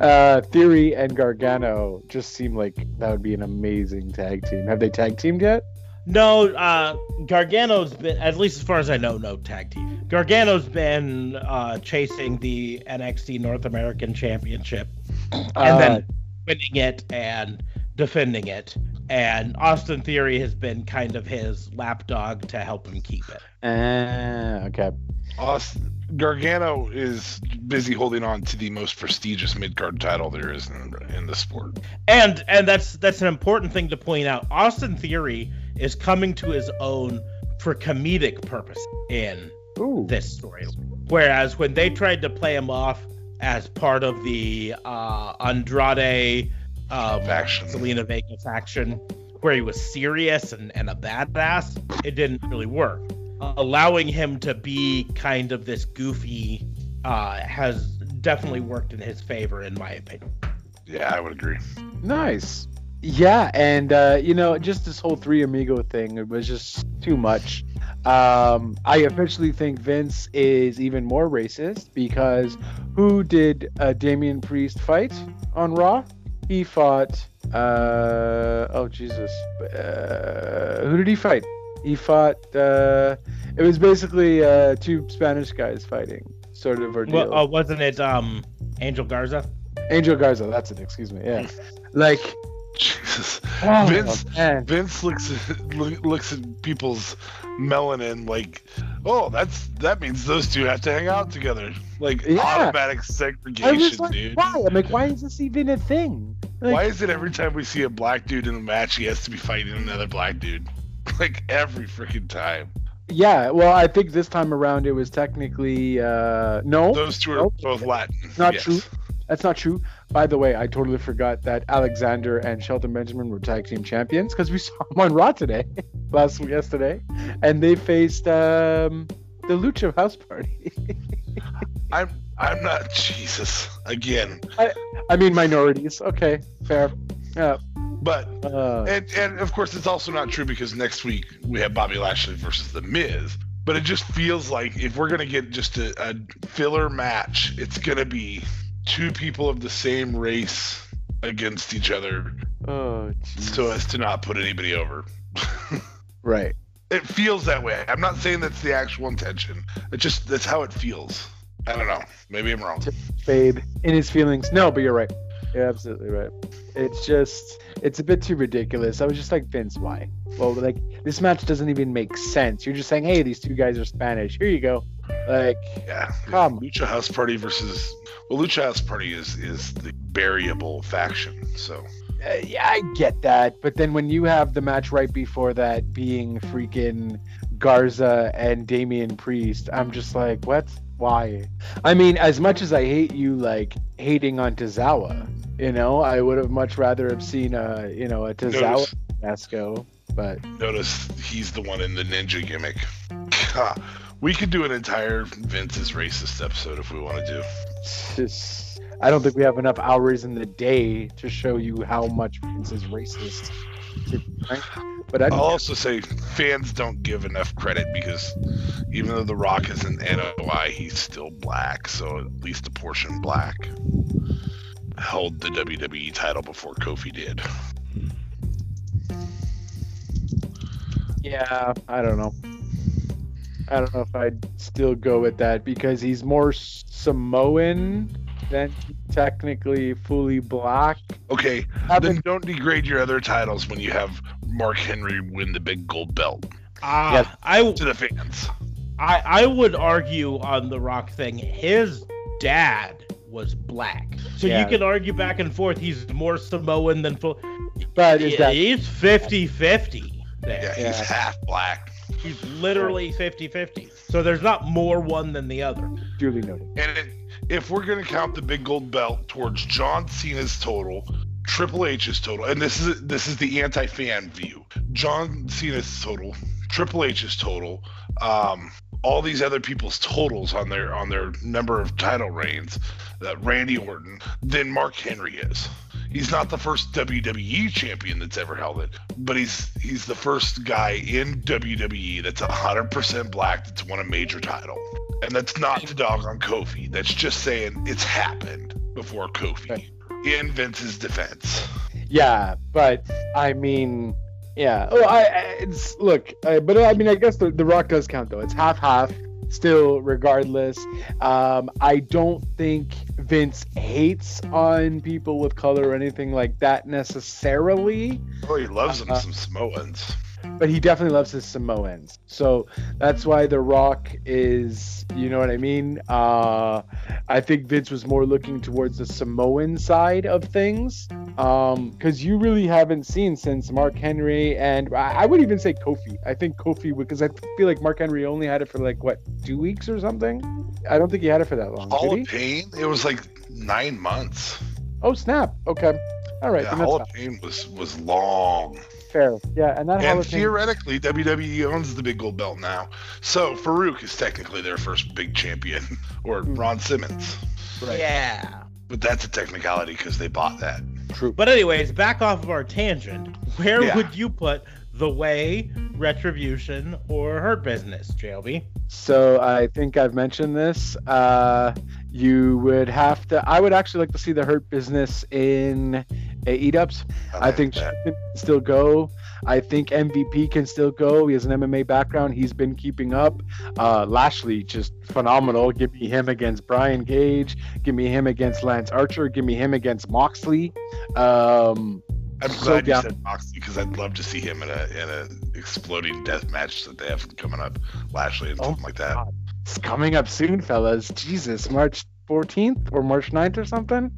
Uh, Theory and Gargano just seem like that would be an amazing tag team. Have they tag teamed yet? No, uh, Gargano's been, at least as far as I know, no tag team. Gargano's been uh, chasing the NXT North American Championship and Uh, then winning it and defending it. And Austin Theory has been kind of his lapdog to help him keep it. Ah, okay. Austin, Gargano is busy holding on to the most prestigious mid card title there is in, in the sport. And and that's that's an important thing to point out. Austin Theory is coming to his own for comedic purpose in Ooh. this story. Whereas when they tried to play him off as part of the uh, Andrade um, Faction. Zelina Vega faction, where he was serious and, and a badass, it didn't really work. Uh, allowing him to be kind of this goofy uh, has definitely worked in his favor, in my opinion. Yeah, I would agree. Nice. Yeah, and uh, you know, just this whole three amigo thing, it was just too much. Um, I officially think Vince is even more racist because who did uh, Damian Priest fight on Raw? He fought. Uh, oh Jesus! Uh, who did he fight? He fought. Uh, it was basically uh, two Spanish guys fighting, sort of ordeal. Well, uh, wasn't it um Angel Garza? Angel Garza, that's it. Excuse me. Yeah, like Jesus. oh, Vince man. Vince looks at, looks at people's melanin like, oh, that's that means those two have to hang out together. Like Yeah. automatic I was segregation, like, dude. why? I'm like, why is this even a thing? Like, Why is it every time we see a black dude in a match, he has to be fighting another black dude? Like every freaking time. Yeah, well, I think this time around it was technically uh no, Those two are both Latin. Not yes. true. that's not true. By the way, I totally forgot that Alexander and Shelton Benjamin were tag team champions because we saw them on Raw today, last yesterday, and they faced um the Lucha House Party. I'm I'm not Jesus again. I mean minorities. Okay, fair. Yeah. But Uh, and and of course it's also not true because next week we have Bobby Lashley versus The Miz. But it just feels like if we're gonna get just a, a filler match, it's gonna be two people of the same race against each other oh, so as to not put anybody over. right. it feels that way. I'm not saying that's the actual intention. It just that's how it feels. I don't know. Maybe I'm wrong. Babe in his feelings. No, but you're right. You're absolutely right. It's just, it's a bit too ridiculous. I was just like, Vince, why? Well, like, this match doesn't even make sense. You're just saying, hey, these two guys are Spanish. Here you go. Like, Yeah. Come. Lucha House Party versus well, Lucha House Party is is the variable faction. So uh, yeah, I get that. But then when you have the match right before that being freaking Garza and Damian Priest, I'm just like, what? Why? I mean, as much as I hate you, like, hating on Tozawa, you know, I would have much rather have seen a, you know, a Tozawa Nasco. But notice he's the one in the ninja gimmick. We could do an entire Vince's racist episode if we want to do. just, I don't think we have enough hours in the day to show you how much Vince is racist. to be frank. But I I'll also say fans don't give enough credit because even though The Rock is an NOI, he's still black, so at least a portion black. Held the WWE title before Kofi did. Yeah, I don't know. I don't know if I'd still go with that because he's more Samoan than technically fully black. Okay, then don't degrade your other titles when you have Mark Henry win the big gold belt Uh, Yeah. I, to the fans. I I would argue on the Rock thing. His dad was black, so Yeah. you can argue back and forth. He's more Samoan than full. But is that He's 50-50 there. Yeah, he's Yeah. half black. He's literally 50-50. So there's not more one than the other. duly noted? And it, if we're going to count the big gold belt towards John Cena's total, Triple H's total, and this is this is the anti-fan view. John Cena's total, Triple H's total, um, all these other people's totals on their on their number of title reigns, that Randy Orton, then Mark Henry is. He's not the first WWE champion that's ever held it, but he's he's the first guy in WWE that's 100% black that's won a major title. And that's not to dog on Kofi. That's just saying it's happened before Kofi. In Vince's defense. Yeah, but I mean, yeah. Oh, I, I it's look, I, but I mean, I guess the, the Rock does count though. It's half half. Still, regardless, um, I don't think Vince hates on people with color or anything like that necessarily. Oh, he loves them Uh, some Samoans. But he definitely loves his Samoans. So that's why The Rock is, you know what I mean? Uh, I think Vince was more looking towards the Samoan side of things. Because you really haven't seen since Mark Henry and I, would even say Kofi. I think Kofi, because I feel like Mark Henry only had it for like, what, two weeks or something? I don't think he had it for that long. Hall of? Pain, it was like nine months. Oh, snap. Okay. All right. yeah, Hall of Pain was was long. Fair. Yeah. And that Hall And of Fame. theoretically, WWE owns the big gold belt now. So Faarooq is technically their first big champion, or Hmm. Ron Simmons. Right. Yeah. But that's a technicality because they bought that. True. But anyways, back off of our tangent. Where Yeah. would you put the way, retribution, or hurt business, JLB? So I think I've mentioned this. Uh, you would have to. I would actually like to see the Hurt Business in AE Dubs. I think can still go. I think MVP can still go. He has an MMA background. He's been keeping up. Uh, Lashley just phenomenal. Give me him against Brian Cage. Give me him against Lance Archer. Give me him against Moxley. Um, I'm so glad you said Moxley because I'd love to see him in a in a exploding death match that they have coming up, Lashley and Oh something like that. God. it's coming up soon, fellas. Jesus, March 14th or March 9th or something.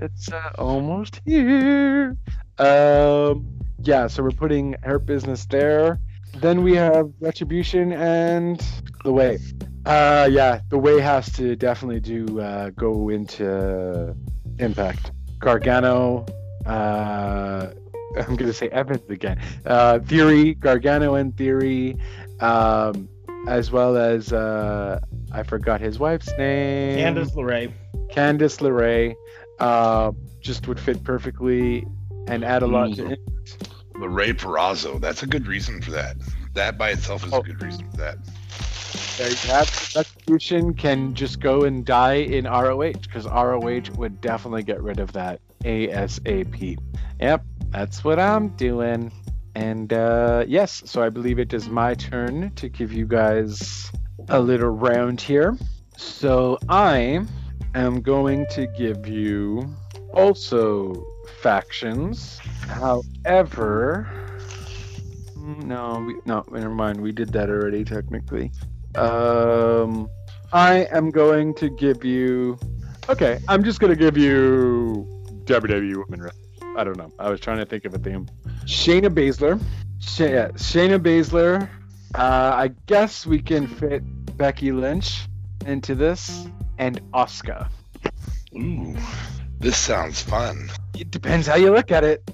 It's uh, almost here. Um, yeah, so we're putting Hurt Business there. Then we have Retribution and The Way. Uh, yeah, The Way has to definitely do uh, go into Impact. Gargano. Uh, I'm gonna say Evans again. Uh, Theory, Gargano and Theory, um, as well as uh, I forgot his wife's name. Candice LeRae. Candice LeRae uh, just would fit perfectly and add a lot to it. The Ray Perazzo. That's a good reason for that. That by itself is Oh. a good reason for that. There you have it. Retribution can just go and die in ROH because ROH would definitely get rid of that ASAP. Yep, that's what I'm doing. And uh, yes, so I believe it is my turn to give you guys a little round here. So I am going to give you also factions. However, mm, no, we, no, never mind. We did that already technically. Um, I am going to give you. Okay, I'm just gonna give you WWE Women I don't know. I was trying to think of a theme. Shayna Baszler. Sh- yeah, Shayna Baszler. Uh, I guess we can fit Becky Lynch into this and Asuka. Ooh, this sounds fun. It depends how you look at it.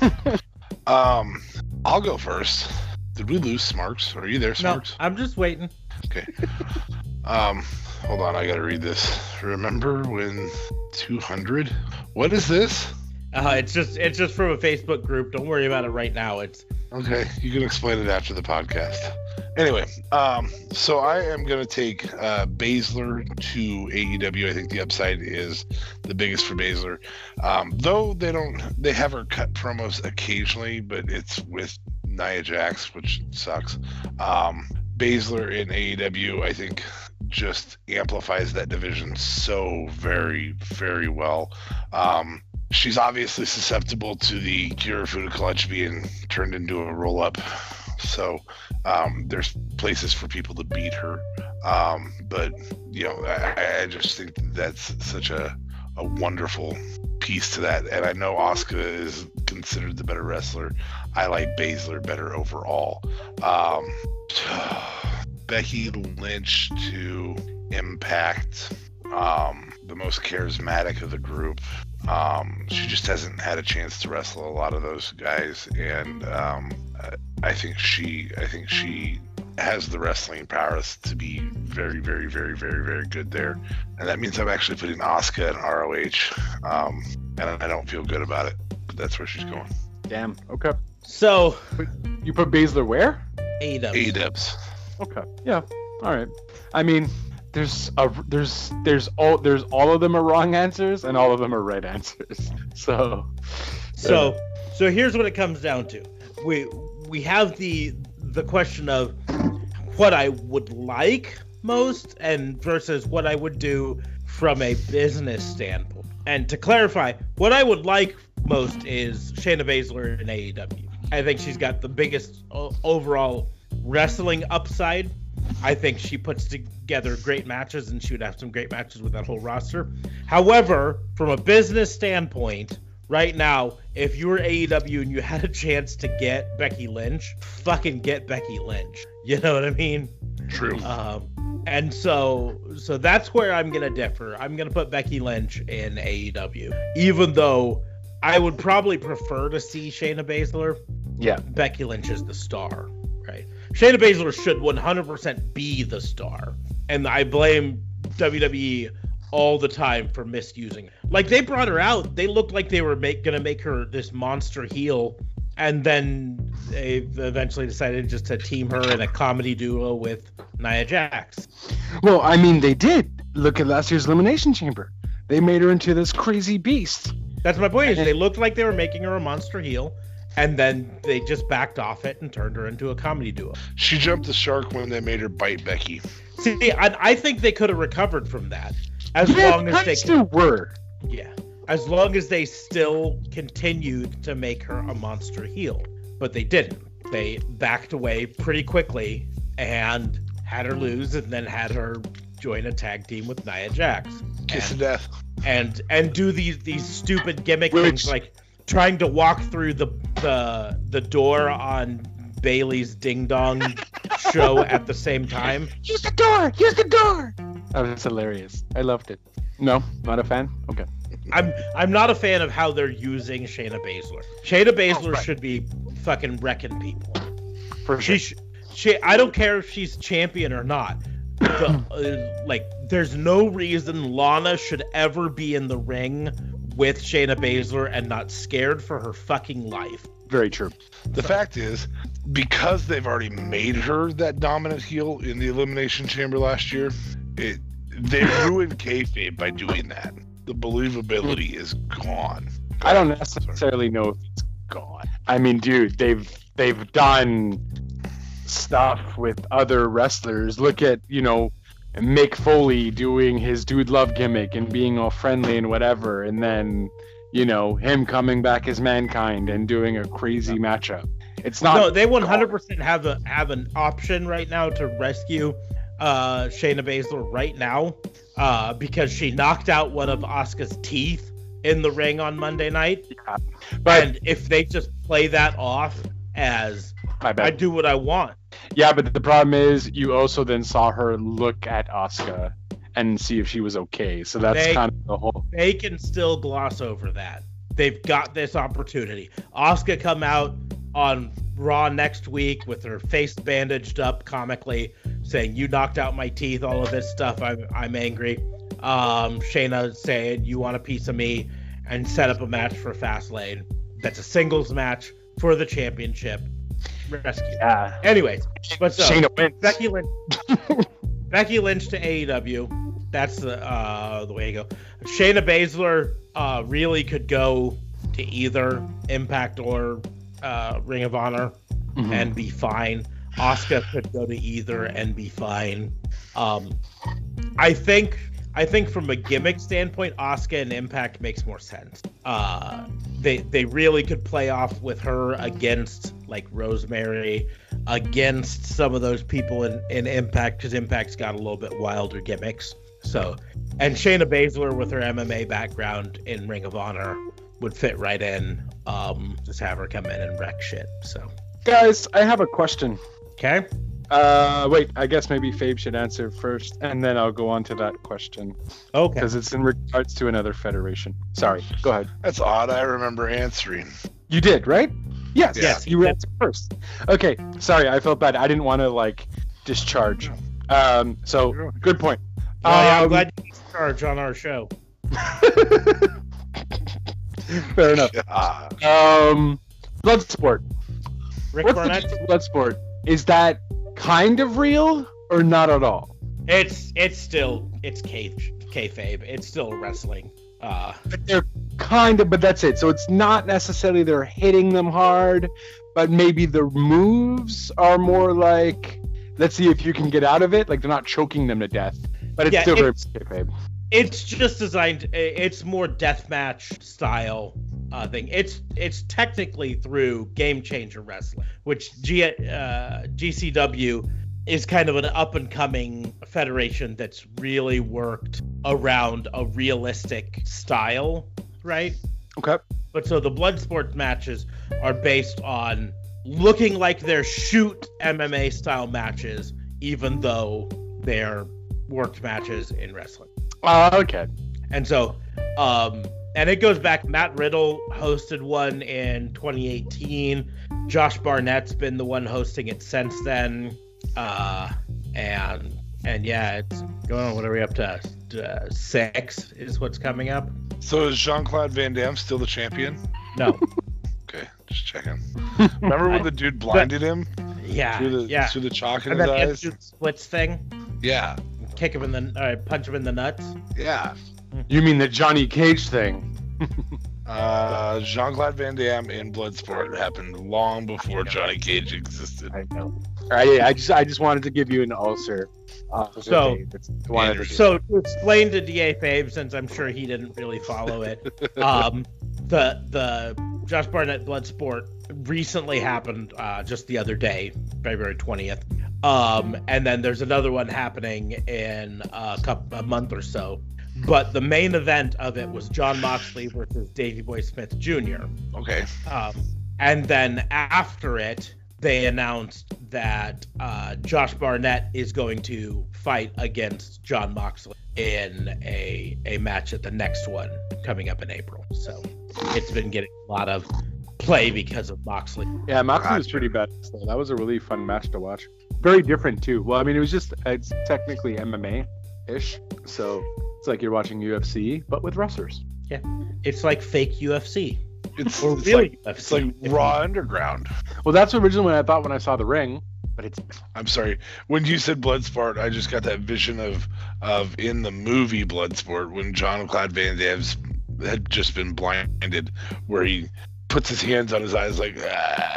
Um, I'll go first. Did we lose Smarks? Are you there, No, I'm just waiting. Okay. Um, hold on, I gotta read this. Remember when 200? What is this? Uh, it's just it's just from a Facebook group. Don't worry about it right now. It's Okay, you can explain it after the podcast. Anyway, um, so I am going to take uh, Baszler to AEW. I think the upside is the biggest for Baszler. Um, though they don't, they have her cut promos occasionally, but it's with Nia Jax, which sucks. Um, Baszler in AEW, I think, just amplifies that division so very, very well. Um, she's obviously susceptible to the Kirifuda clutch being turned into a roll up. So um, there's places for people to beat her. Um, but, you know, I, I just think that's such a, a wonderful piece to that. And I know Asuka is considered the better wrestler. I like Baszler better overall. Um, Becky Lynch to Impact, um, the most charismatic of the group. Um, she just hasn't had a chance to wrestle a lot of those guys, and um, I think she, I think she has the wrestling prowess to be very, very, very, very, very good there. And that means I'm actually putting Asuka in ROH, um, and I don't feel good about it. But that's where she's going. Damn. Okay. so You put Baszler where? AEW. A dubs. Okay. Yeah. All right. I mean, there's a there's there's all there's all of them are wrong answers and all of them are right answers. So. So so here's what it comes down to. We we have the the question of what I would like most and versus what I would do from a business standpoint. And to clarify, what I would like most is Shayna Baszler in AEW. I think she's got the biggest overall wrestling upside. I think she puts together great matches and she would have some great matches with that whole roster. However, from a business standpoint, right now, if you were AEW and you had a chance to get Becky Lynch, fucking get Becky Lynch. You know what I mean? True. Um, and so, so that's where I'm gonna differ. I'm gonna put Becky Lynch in AEW, even though I would probably prefer to see Shayna Baszler. Yeah. Becky Lynch is the star? Shayna Baszler should 100% be the star, and I blame WWE all the time for misusing. Like they brought her out, they looked like they were make, gonna make her this monster heel, and then they eventually decided just to team her in a comedy duo with Nia Jax. Well, I mean, they did. Look at last year's Elimination Chamber. They made her into this crazy beast. That's my point. Is they looked like they were making her a monster heel, and then they just backed off it and turned her into a comedy duo. She jumped the shark when they made her bite Becky. See, I, I think they could have recovered from that as Yeah, long as they they still were. Yeah. As long as they still continued to make her a monster heel. But they didn't. They backed away pretty quickly and had her lose and then had her join a tag team with Nia Jax. Kiss of And, death. and and do these these stupid gimmick Which- things like trying to walk through the the the door on Bayley's Ding Dong show at the same time. Use the door. Use the door. That was hilarious. I loved it. No, not a fan. Okay. I'm I'm not a fan of how they're using Shayna Baszler. Shayna Baszler right. should be fucking wrecking people. For She, sure. sh- she I don't care if she's champion or not. The, uh, like, there's no reason Lana should ever be in the ring with Shayna Baszler and not scared for her fucking life. Very true. The fact is, because they've already made her that dominant heel in the Elimination Chamber last year, it they ruined kayfabe by doing that. The believability is gone. I don't necessarily know if it's gone. I mean, dude, they've they've done stuff with other wrestlers. Look at you know Mick Foley doing his dude love gimmick and being all friendly and whatever, and then you know him coming back as mankind and doing a crazy matchup. It's not. no, they 100% have a have an option right now to rescue uh Shayna Baszler right now uh because she knocked out one of Asuka's teeth in the ring on Monday night. but and if they just play that off as my bad. I do what I want, Yeah, but the problem is you also then saw her look at Asuka and see if she was okay. So that's They- kind of the whole. they can still gloss over that. They've got this opportunity. Asuka come out on Raw next week with her face bandaged up comically, saying, "You knocked out my teeth." All of this stuff. I'm I'm angry. Um, Shayna saying, "You want a piece of me," and set up a match for Fastlane. That's a singles match for the championship. Rescue. Yeah. Anyways, but so Shayna wins. Becky Lynch. Becky Lynch to AEW. That's the uh, the way to go. Shayna Baszler uh, really could go to either Impact or uh, Ring of Honor Mhm. and be fine. Asuka could go to either and be fine. Um, I think I think from a gimmick standpoint, Asuka and Impact makes more sense. Uh, they they really could play off with her against like Rosemary, against some of those people in, in Impact because Impact's got a little bit wilder gimmicks. So, and Shayna Baszler with her MMA background in Ring of Honor would fit right in. Um, just have her come in and wreck shit. So, Guys, I have a question. okay. Uh, wait, I guess maybe Fabe should answer first, and then I'll go on to that question Okay. because it's in regards to another federation. Sorry, go ahead. That's odd. I remember answering. You did, right? Yes. Yes, You answered first. Okay. Sorry, I felt bad. I didn't want to like discharge. Um. So good point. Oh, yeah, I'm Um, glad you took charge on our show. Fair enough. Um, Bloodsport. Rick What's Barnett. the Bloodsport? Is that kind of real or not at all? It's it's still it's K kayfabe. It's still wrestling. Uh, But they're kind of, but that's it. So it's not necessarily they're hitting them hard, but maybe the moves are more like, let's see if you can get out of it. Like they're not choking them to death, but it's Yeah, still very it's- kayfabe. it's just designed. It's more deathmatch style uh, thing. It's it's technically through Game Changer Wrestling, which G, uh, GCW is kind of an up and coming federation that's really worked around a realistic style, right? Okay. But so the blood sports matches are based on looking like they're shoot MMA style matches, even though they're worked matches in wrestling. Uh, okay. And so, um, and it goes back. Matt Riddle hosted one in 2018. Josh Barnett's been the one hosting it since then. Uh, and and yeah, it's going on. What are we up to? Uh, six is what's coming up. So is Jean Claude Van Damme still the champion? No. Okay, just checking. Remember when the dude blinded him yeah. through the yeah. through the chalk in And his then the eyes? splits thing, Yeah, kick him in the, uh, punch him in the nuts. yeah. You mean the Johnny Cage thing? Uh, Jean Claude Van Damme in Bloodsport happened long before Johnny Cage existed. I know. I, I just I just wanted to give you an ulcer. Uh, So- okay, that's- wanted to- So to explain to Da Fabe, since I'm sure he didn't really follow it, um, the the Josh Barnett Bloodsport recently happened uh, just the other day, February 20th. Um, and then there's another one happening in a, couple, a month or so. But the main event of it was Jon Moxley versus Davey Boy Smith Jr. Okay. Um, and then after it, they announced that uh, Josh Barnett is going to fight against Jon Moxley in a a match at the next one coming up in April. So it's been getting a lot of play because of Moxley. Yeah, Moxley was pretty bad. So that was a really fun match to watch. Very different too. Well, I mean, it was just it's technically MMA ish, so it's like you're watching UFC but with wrestlers. Yeah, it's like fake UFC It's, or it's really like UFC. it's like if Raw Underground. Well, that's originally what I thought when I saw the ring, but it's I'm sorry. When you said Bloodsport, I just got that vision of of in the movie Bloodsport when John Claude Van Damme's had just been blinded, where he puts his hands on his eyes like "Ah,"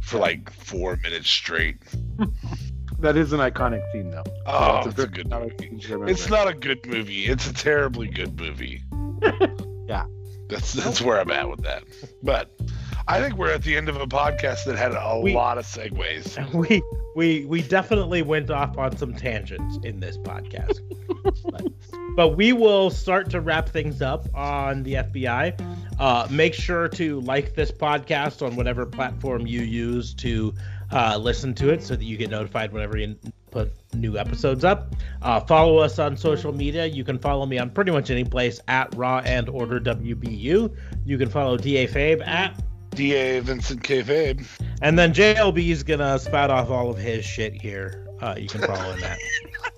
for like four minutes straight. that is an iconic scene though. Oh, So it's a good movie. scene to remember. It's not a good movie. It's a terribly good movie. Yeah. That's that's where I'm at with that. But I think we're at the end of a podcast that had a We- lot of segues. we we we definitely went off on some tangents in this podcast but, but we will start to wrap things up on the fbi uh, make sure to like this podcast on whatever platform you use to uh, listen to it so that you get notified whenever you put new episodes up uh, follow us on social media you can follow me on pretty much any place at raw and order wbu you can follow da fabe at Da Vincent K. Fabe. and then JLB is gonna spout off all of his shit here. Uh, you can follow him at.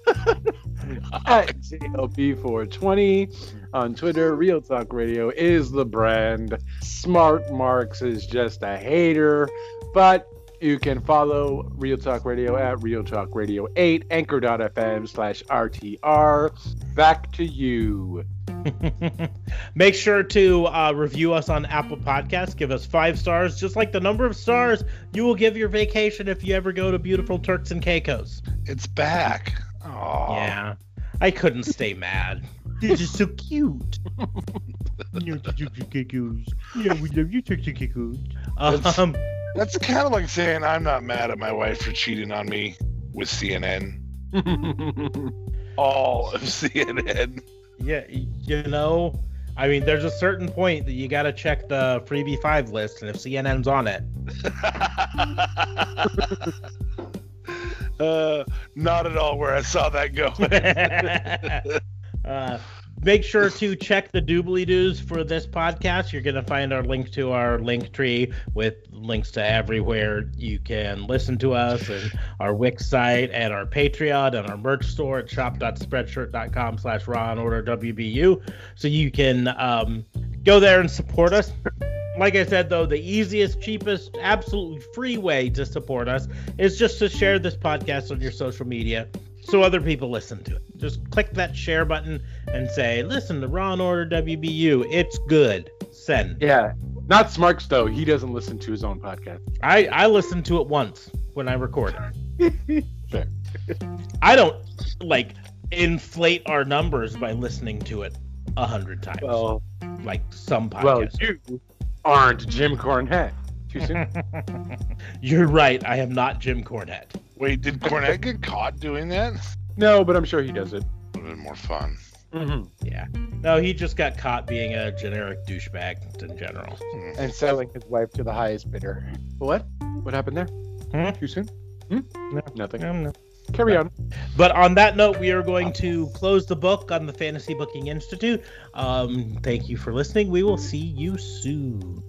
at JLP420 on Twitter. Real Talk Radio is the brand. Smart Marks is just a hater, but you can follow Real Talk Radio at Real Talk Radio 8, anchor.fm slash RTR. Back to you. Make sure to uh, review us on Apple Podcasts. Give us five stars, just like the number of stars you will give your vacation if you ever go to beautiful Turks and Caicos. It's back. Oh, Yeah, I couldn't stay mad. This is so cute. yeah, we love you, Turks and Caicos. Um, That's kind of like saying I'm not mad at my wife for cheating on me with CNN. All of CNN. Yeah, you know, I mean, there's a certain point that you got to check the freebie five list, and if CNN's on it, uh, not at all where I saw that go. uh, make sure to check the doobly doos for this podcast. You're going to find our link to our link tree with links to everywhere you can listen to us and our Wix site and our Patreon and our merch store at shop.spreadshirt.com slash raw and order WBU. So you can um, go there and support us. Like I said, though, the easiest, cheapest, absolutely free way to support us is just to share this podcast on your social media so other people listen to it. Just click that share button and say, listen to Raw and Order WBU. It's good. Send. yeah. Not Smarks, though. He doesn't listen to his own podcast. I, I listened to it once when I record it. Fair. I don't like inflate our numbers by listening to it a hundred times. Well, like some podcasts. well, you aren't Jim Cornette. Too soon? You're right. I am not Jim Cornette. Wait, did Cornette get caught doing that? no, but I'm sure he does it. Would have been more fun. hmm Yeah. No, he just got caught being a generic douchebag in general. Hmm. And selling his wife to the highest bidder. What? What happened there? Hmm? Too soon? Hmm? No. Nothing. Um, no. Carry on. But on that note, we are going to close the book on the Fantasy Booking Institute. Um, thank you for listening. We will see you soon.